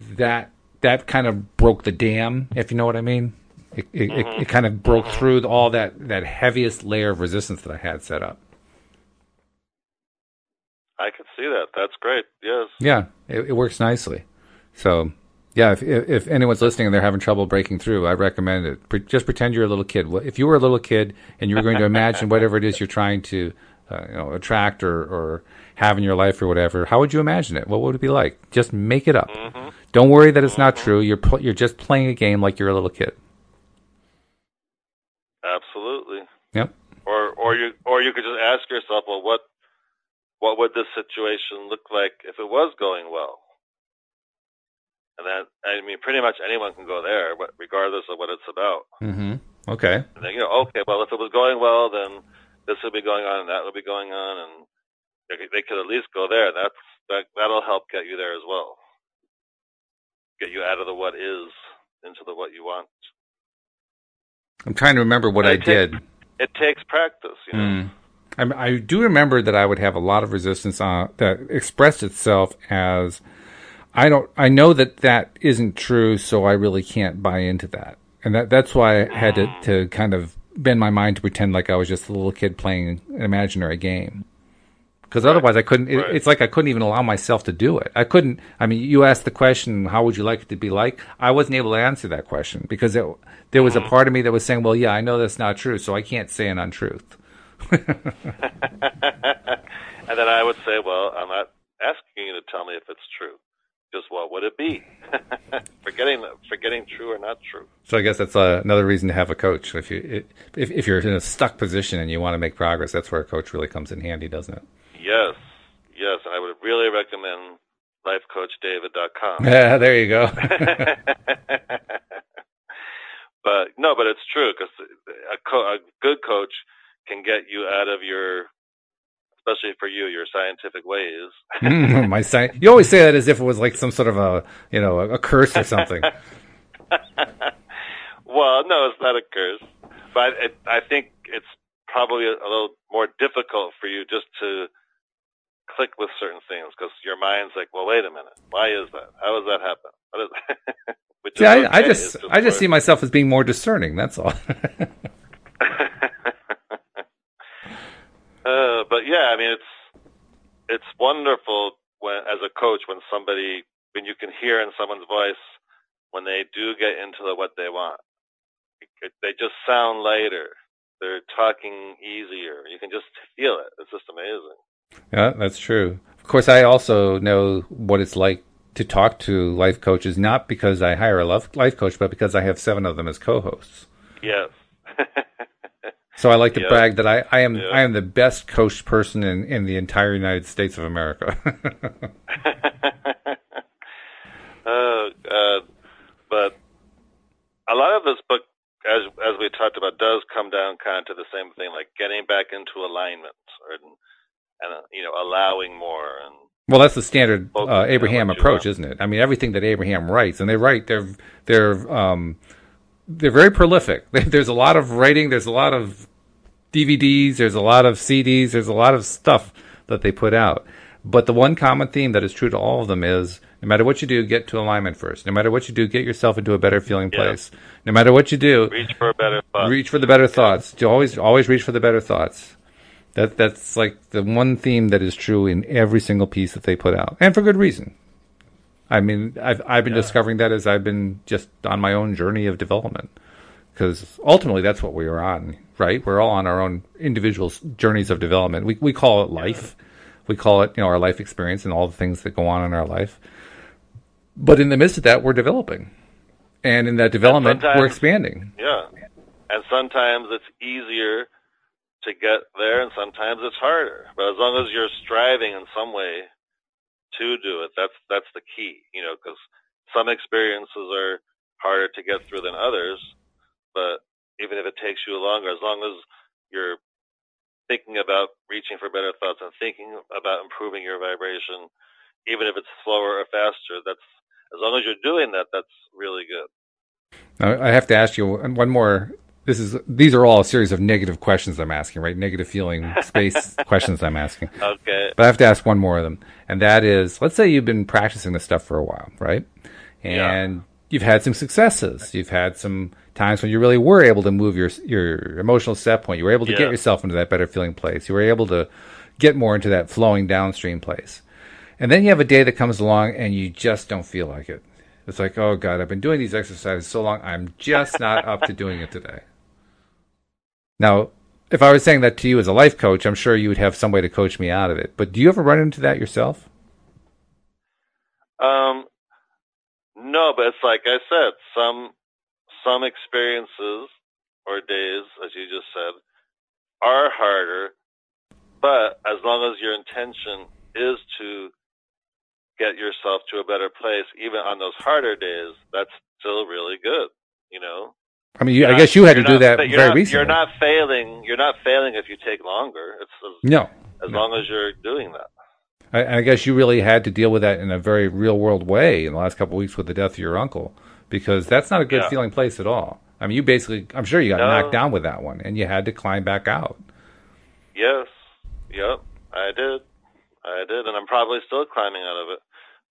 that that kind of broke the dam, if you know what I mean. It it, mm-hmm. it, it kind of broke mm-hmm. through all that that heaviest layer of resistance that I had set up. I can see that. That's great. Yes. Yeah, it, it works nicely. So, yeah, if, if anyone's listening and they're having trouble breaking through, I recommend it. Pre- just pretend you're a little kid. If you were a little kid and you were going to imagine whatever it is you're trying to, uh, you know, attract or, or have in your life or whatever, how would you imagine it? What would it be like? Just make it up. Mm-hmm. Don't worry that it's not true. You're pl- you're just playing a game like you're a little kid. Absolutely. Yep. Or or you or you could just ask yourself, well, what what would this situation look like if it was going well? And that I mean, pretty much anyone can go there, regardless of what it's about. Mm-hmm. Okay. And then you know, okay, well, if it was going well, then this would be going on, and that would be going on, and they, could at least go there. That's that that'll help get you there as well get you out of the what is into the what you want. I'm trying to remember what I did. It takes practice, you know. Mm. I, I, do remember that I would have a lot of resistance on that expressed itself as I don't. I know that that isn't true, so I really can't buy into that, and that that's why I had to, mm. to kind of bend my mind to pretend like I was just a little kid playing an imaginary game because right. otherwise I couldn't. It, right. It's like I couldn't even allow myself to do it. I couldn't. I mean, you asked the question, "How would you like it to be like?" I wasn't able to answer that question because it, there was mm-hmm. a part of me that was saying, "Well, yeah, I know that's not true, so I can't say an untruth." and then I would say, "Well, I'm not asking you to tell me if it's true. Just what would it be? forgetting forgetting true or not true." So I guess that's uh, another reason to have a coach. If you if if you're in a stuck position and you want to make progress, that's where a coach really comes in handy, doesn't it? Yes, yes, and I would really recommend lifecoachdavid.com. Yeah, there you go. but no, but it's true because a, co- a good coach can get you out of your especially for you, your scientific ways. mm, my sci- You always say that as if it was like some sort of a, you know, a, a curse or something. well, no, it's not a curse, but it, I think it's probably a, a little more difficult for you just to click with certain things because your mind's like, well, wait a minute, why is that? How does that happen? What is yeah, okay. I, I, just, just I just see myself as being more discerning. That's all. uh, but yeah, I mean, it's it's wonderful when, as a coach, when somebody, when you can hear in someone's voice when they do get into the, what they want. They just sound lighter. They're talking easier. You can just feel it. It's just amazing. Yeah, that's true. Of course, I also know what it's like to talk to life coaches, not because I hire a life coach, but because I have seven of them as co-hosts. Yes. so I like to brag that I, I am I am the best coached person in, in the entire United States of America. oh God! But a lot of this book, as as we talked about, does come down kind of to the same thing, like getting back into alignment, or and uh, you know allowing more and well, that's the standard uh, Abraham approach, isn't it? I mean, everything that Abraham writes, and they write, they're they're um, they're very prolific. There's a lot of writing. There's a lot of DVDs. There's a lot of CDs. There's a lot of stuff that they put out. But the one common theme that is true to all of them is no matter what you do, get to alignment first. No matter what you do, get yourself into a better feeling place. Yeah. No matter what you do, reach for better thoughts. Reach for the better thoughts. You always always reach for the better thoughts. That that's like the one theme that is true in every single piece that they put out, and for good reason. I mean, I've I've been yeah. discovering that as I've been just on my own journey of development, because ultimately that's what we are on, right? We're all on our own individual journeys of development. We we call it life, we call it you know our life experience and all the things that go on in our life. But in the midst of that, we're developing, and in that development, we're expanding. Yeah, and sometimes it's easier to get there, and sometimes it's harder. But as long as you're striving in some way to do it, that's that's the key. You know, because some experiences are harder to get through than others. But even if it takes you longer, as long as you're thinking about reaching for better thoughts and thinking about improving your vibration, even if it's slower or faster, that's as long as you're doing that, that's really good. Now, I have to ask you one more. This is these are all a series of negative questions I'm asking, right? Negative feeling space questions I'm asking. Okay. But I have to ask one more of them, and that is, let's say you've been practicing this stuff for a while, right? And yeah. you've had some successes. You've had some times when you really were able to move your your emotional set point. You were able to yeah. get yourself into that better feeling place. You were able to get more into that flowing downstream place. And then you have a day that comes along and you just don't feel like it. It's like, oh God, I've been doing these exercises so long, I'm just not up to doing it today. Now, if I was saying that to you as a life coach, I'm sure you would have some way to coach me out of it. But do you ever run into that yourself? Um, no, but it's like I said, some some experiences or days, as you just said, are harder. But as long as your intention is to get yourself to a better place, even on those harder days, that's still really good. You know. I mean, you, I guess you had to do that very not, recently. You're not failing. You're not failing if you take longer. It's as, no, as no. long as you're doing that. I, I, guess you really had to deal with that in a very real world way in the last couple of weeks with the death of your uncle, because that's not a good yeah. feeling place at all. I mean, you basically, I'm sure you got no. knocked down with that one, and you had to climb back out. Yes. Yep. I did. I did, and I'm probably still climbing out of it.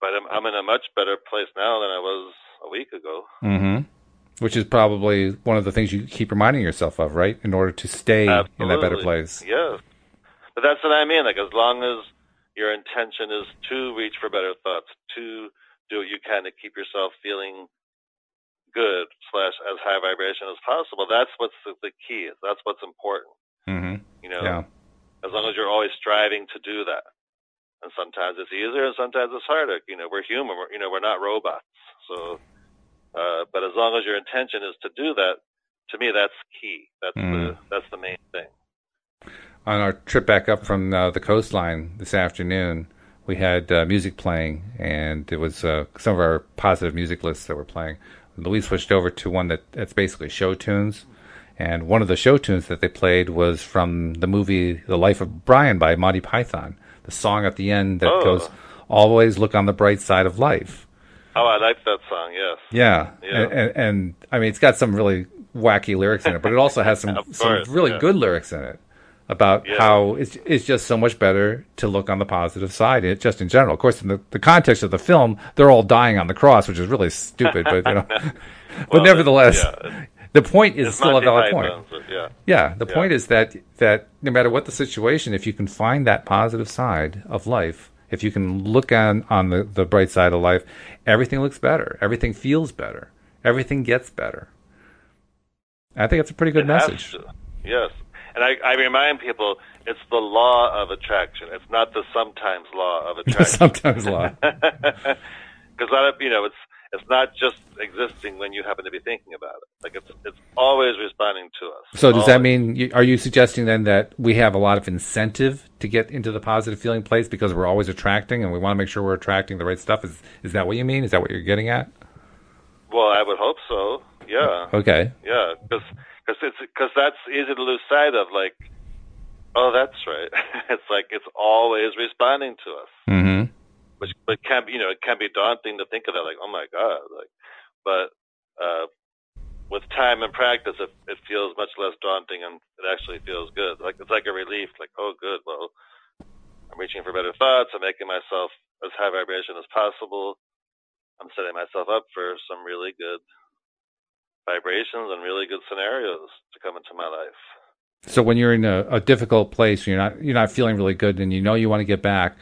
But I'm, I'm in a much better place now than I was a week ago. Mm-hmm. Which is probably one of the things you keep reminding yourself of, right? In order to stay Absolutely. in that better place. Yes. But that's what I mean. Like, as long as your intention is to reach for better thoughts, to do what you can to keep yourself feeling good slash as high vibration as possible. That's what's the, the key. That's what's important. Mm-hmm. You know, yeah. as long as you're always striving to do that and sometimes it's easier and sometimes it's harder. You know, we're human. We're, you know, we're not robots. So, uh, but as long as your intention is to do that, to me, that's key. That's mm. the that's the main thing. On our trip back up from uh, the coastline this afternoon, we had uh, music playing, and it was uh, some of our positive music lists that were playing. Louise switched over to one that that's basically show tunes. And one of the show tunes that they played was from the movie The Life of Brian by Monty Python the song at the end that oh. goes, "Always look on the bright side of life." Oh, I like that song. Yes. Yeah, yeah. And, and, and, I mean, it's got some really wacky lyrics in it, but it also has some some really yeah. good lyrics in it about yeah. how it's it's just so much better to look on the positive side. It just in general, of course, in the, the context of the film, they're all dying on the cross, which is really stupid. But you know, well, but nevertheless, the point is still a valid point. yeah. yeah, the yeah. point is that that no matter what the situation, if you can find that positive side of life, if you can look on on the, the bright side of life, everything looks better. Everything feels better. Everything gets better. I think it's a pretty good it message. Yes. And I, I remind people it's the law of attraction. It's not the sometimes law of attraction. sometimes law. Because a lot of you know, it's it's not just existing when you happen to be thinking about it. Like it's it's always responding to us. So does always. that mean are you suggesting then that we have a lot of incentive to get into the positive feeling place because we're always attracting and we want to make sure we're attracting the right stuff? Is is that what you mean? Is that what you're getting at? Well, I would hope so. Yeah. Okay. Yeah, because because that's easy to lose sight of. Like, oh, that's right. it's like it's always responding to us. Mm-hmm which but can be you know it can be daunting to think of that like oh my god like but uh with time and practice it, it feels much less daunting and it actually feels good. Like it's like a relief like oh good well i'm reaching for better thoughts i'm making myself as high vibration as possible i'm setting myself up for some really good vibrations and really good scenarios to come into my life. So when you're in a, a difficult place you're not you're not feeling really good and you know you want to get back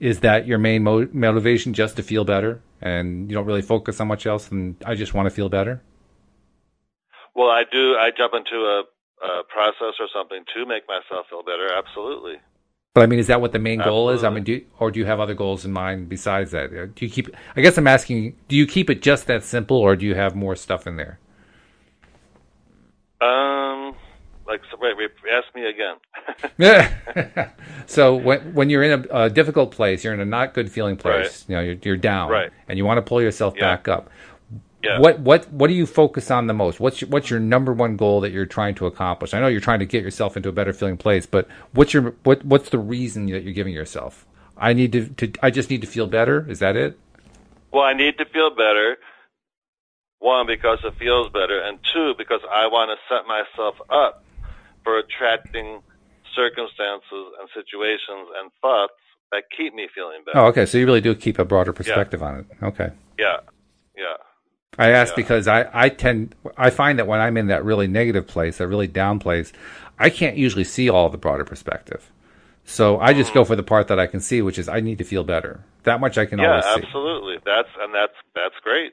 is that your main mo- motivation just to feel better and you don't really focus on much else and i just want to feel better? Well i do i jump into a, a process or something to make myself feel better absolutely. But i mean is that what the main goal is? I mean do you, or do you have other goals in mind besides that? Uh, do you keep i guess i'm asking do you keep it just that simple or do you have more stuff in there? Um like, wait, wait, ask me again. yeah. so when when you're in a, a, difficult place, you're in a not good feeling place. Right. You know, you're, you're down, right. and you want to pull yourself yeah. back up. Yeah. What what what do you focus on the most? What's your, what's your number one goal that you're trying to accomplish? I know you're trying to get yourself into a better feeling place, but what's your what what's the reason that you're giving yourself? I need to, to I just need to feel better. Is that it? Well, I need to feel better. One, because it feels better, and two, because I want to set myself up for attracting circumstances and situations and thoughts that keep me feeling better. Oh, okay. So you really do keep a broader perspective yeah. on it. Okay. Yeah. Yeah. I ask yeah. because I, I tend I find that when I'm in that really negative place, that really down place, I can't usually see all the broader perspective. So I just go mm. for the part that I can see, which is I need to feel better. That much I can yeah, always see. absolutely. That's and that's that's great.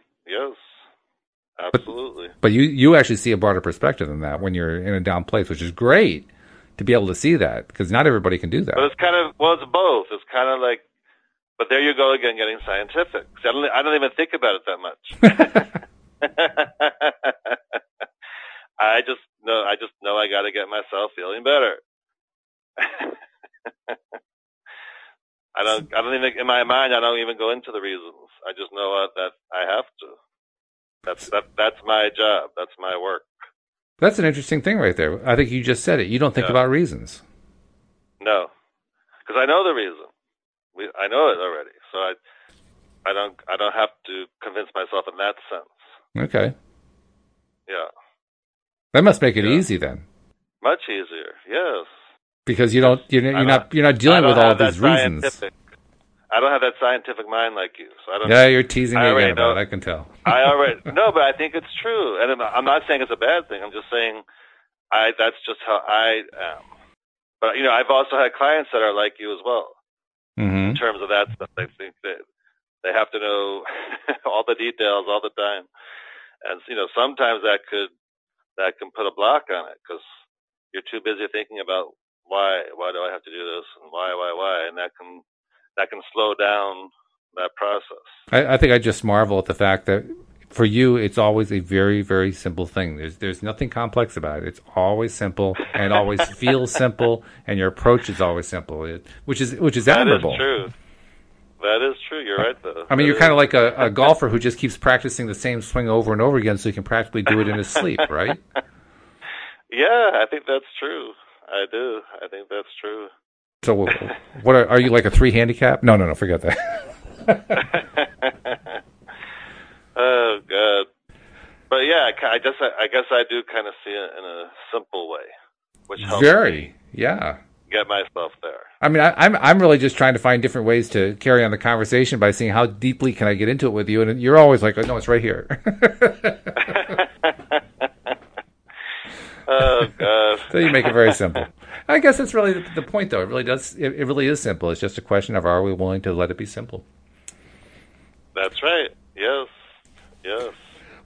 Absolutely. But, but you you actually see a broader perspective than that when you're in a down place, which is great to be able to see that because not everybody can do that. But it's kind of well, it's both. It's kind of like, but there you go again, getting scientific. I don't, I don't even think about it that much. I just know, I just know I got to get myself feeling better. I don't, I don't even in my mind. I don't even go into the reasons. I just know that I have to. That's that. That's my job. That's my work. That's an interesting thing right there. I think you just said it. You don't think yeah. about reasons. No, because I know the reason. We, I know it already, so I, I don't, I don't have to convince myself in that sense. Okay. Yeah. That must make it yeah. easy then. Much easier, yes. Because you don't, you're, you're not, you're not dealing with all these reasons. I don't have that scientific mind like you, so I don't. Yeah, you're teasing me again about it. I can tell. I already no, but I think it's true, and I'm not saying it's a bad thing. I'm just saying, I that's just how I am. But you know, I've also had clients that are like you as well. Mm-hmm. In terms of that stuff, they think that they have to know all the details all the time, and you know, sometimes that could that can put a block on it because you're too busy thinking about why why do I have to do this and why why why, and that can that can slow down that process. I, I think I just marvel at the fact that for you, it's always a very, very simple thing. There's there's nothing complex about it. It's always simple and always feels simple, and your approach is always simple, it, which is which is admirable. That is true. That is true. You're right, though. I mean, that you're kind of like a, a golfer who just keeps practicing the same swing over and over again, so he can practically do it in his sleep, right? Yeah, I think that's true. I do. I think that's true. So, what are, are you like a three handicap? No, no, no. Forget that. oh God. But yeah, I guess I, I guess I do kind of see it in a simple way, which helps very yeah get myself there. I mean, I, I'm I'm really just trying to find different ways to carry on the conversation by seeing how deeply can I get into it with you, and you're always like, oh, no, it's right here. oh God! so you make it very simple. I guess that's really the point, though. It really does. It, it really is simple. It's just a question of are we willing to let it be simple. That's right. Yes. Yes.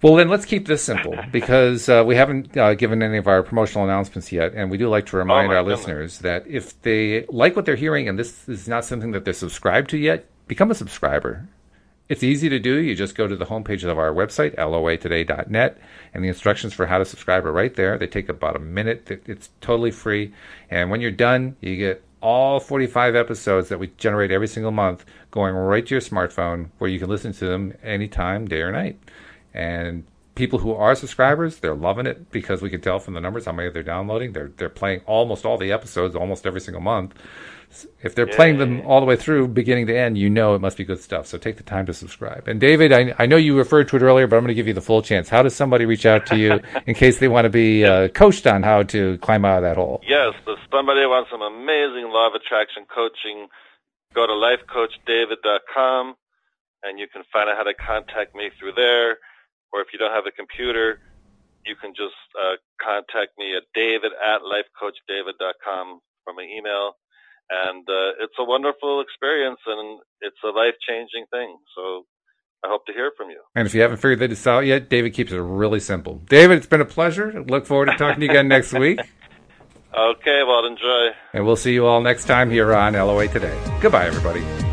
Well, then let's keep this simple because uh, we haven't uh, given any of our promotional announcements yet, and we do like to remind oh our goodness. listeners that if they like what they're hearing and this is not something that they're subscribed to yet, become a subscriber. It's easy to do. You just go to the homepage of our website, loatoday.net, and the instructions for how to subscribe are right there. They take about a minute. It's totally free. And when you're done, you get all 45 episodes that we generate every single month going right to your smartphone where you can listen to them anytime, day or night. And people who are subscribers, they're loving it because we can tell from the numbers how many they're downloading. They're they're playing almost all the episodes almost every single month. If they're playing them all the way through, beginning to end, you know it must be good stuff. So take the time to subscribe. And David, I, I know you referred to it earlier, but I'm going to give you the full chance. How does somebody reach out to you in case they want to be uh, coached on how to climb out of that hole? Yes, if somebody wants some amazing law of attraction coaching, go to lifecoachdavid.com and you can find out how to contact me through there. Or if you don't have a computer, you can just uh, contact me at david at lifecoachdavid.com from an email and uh, it's a wonderful experience and it's a life changing thing. So I hope to hear from you. And if you haven't figured this out yet, David keeps it really simple. David, it's been a pleasure. Look forward to talking to you again next week. Okay, well, enjoy. And we'll see you all next time here on LOA Today. Goodbye, everybody.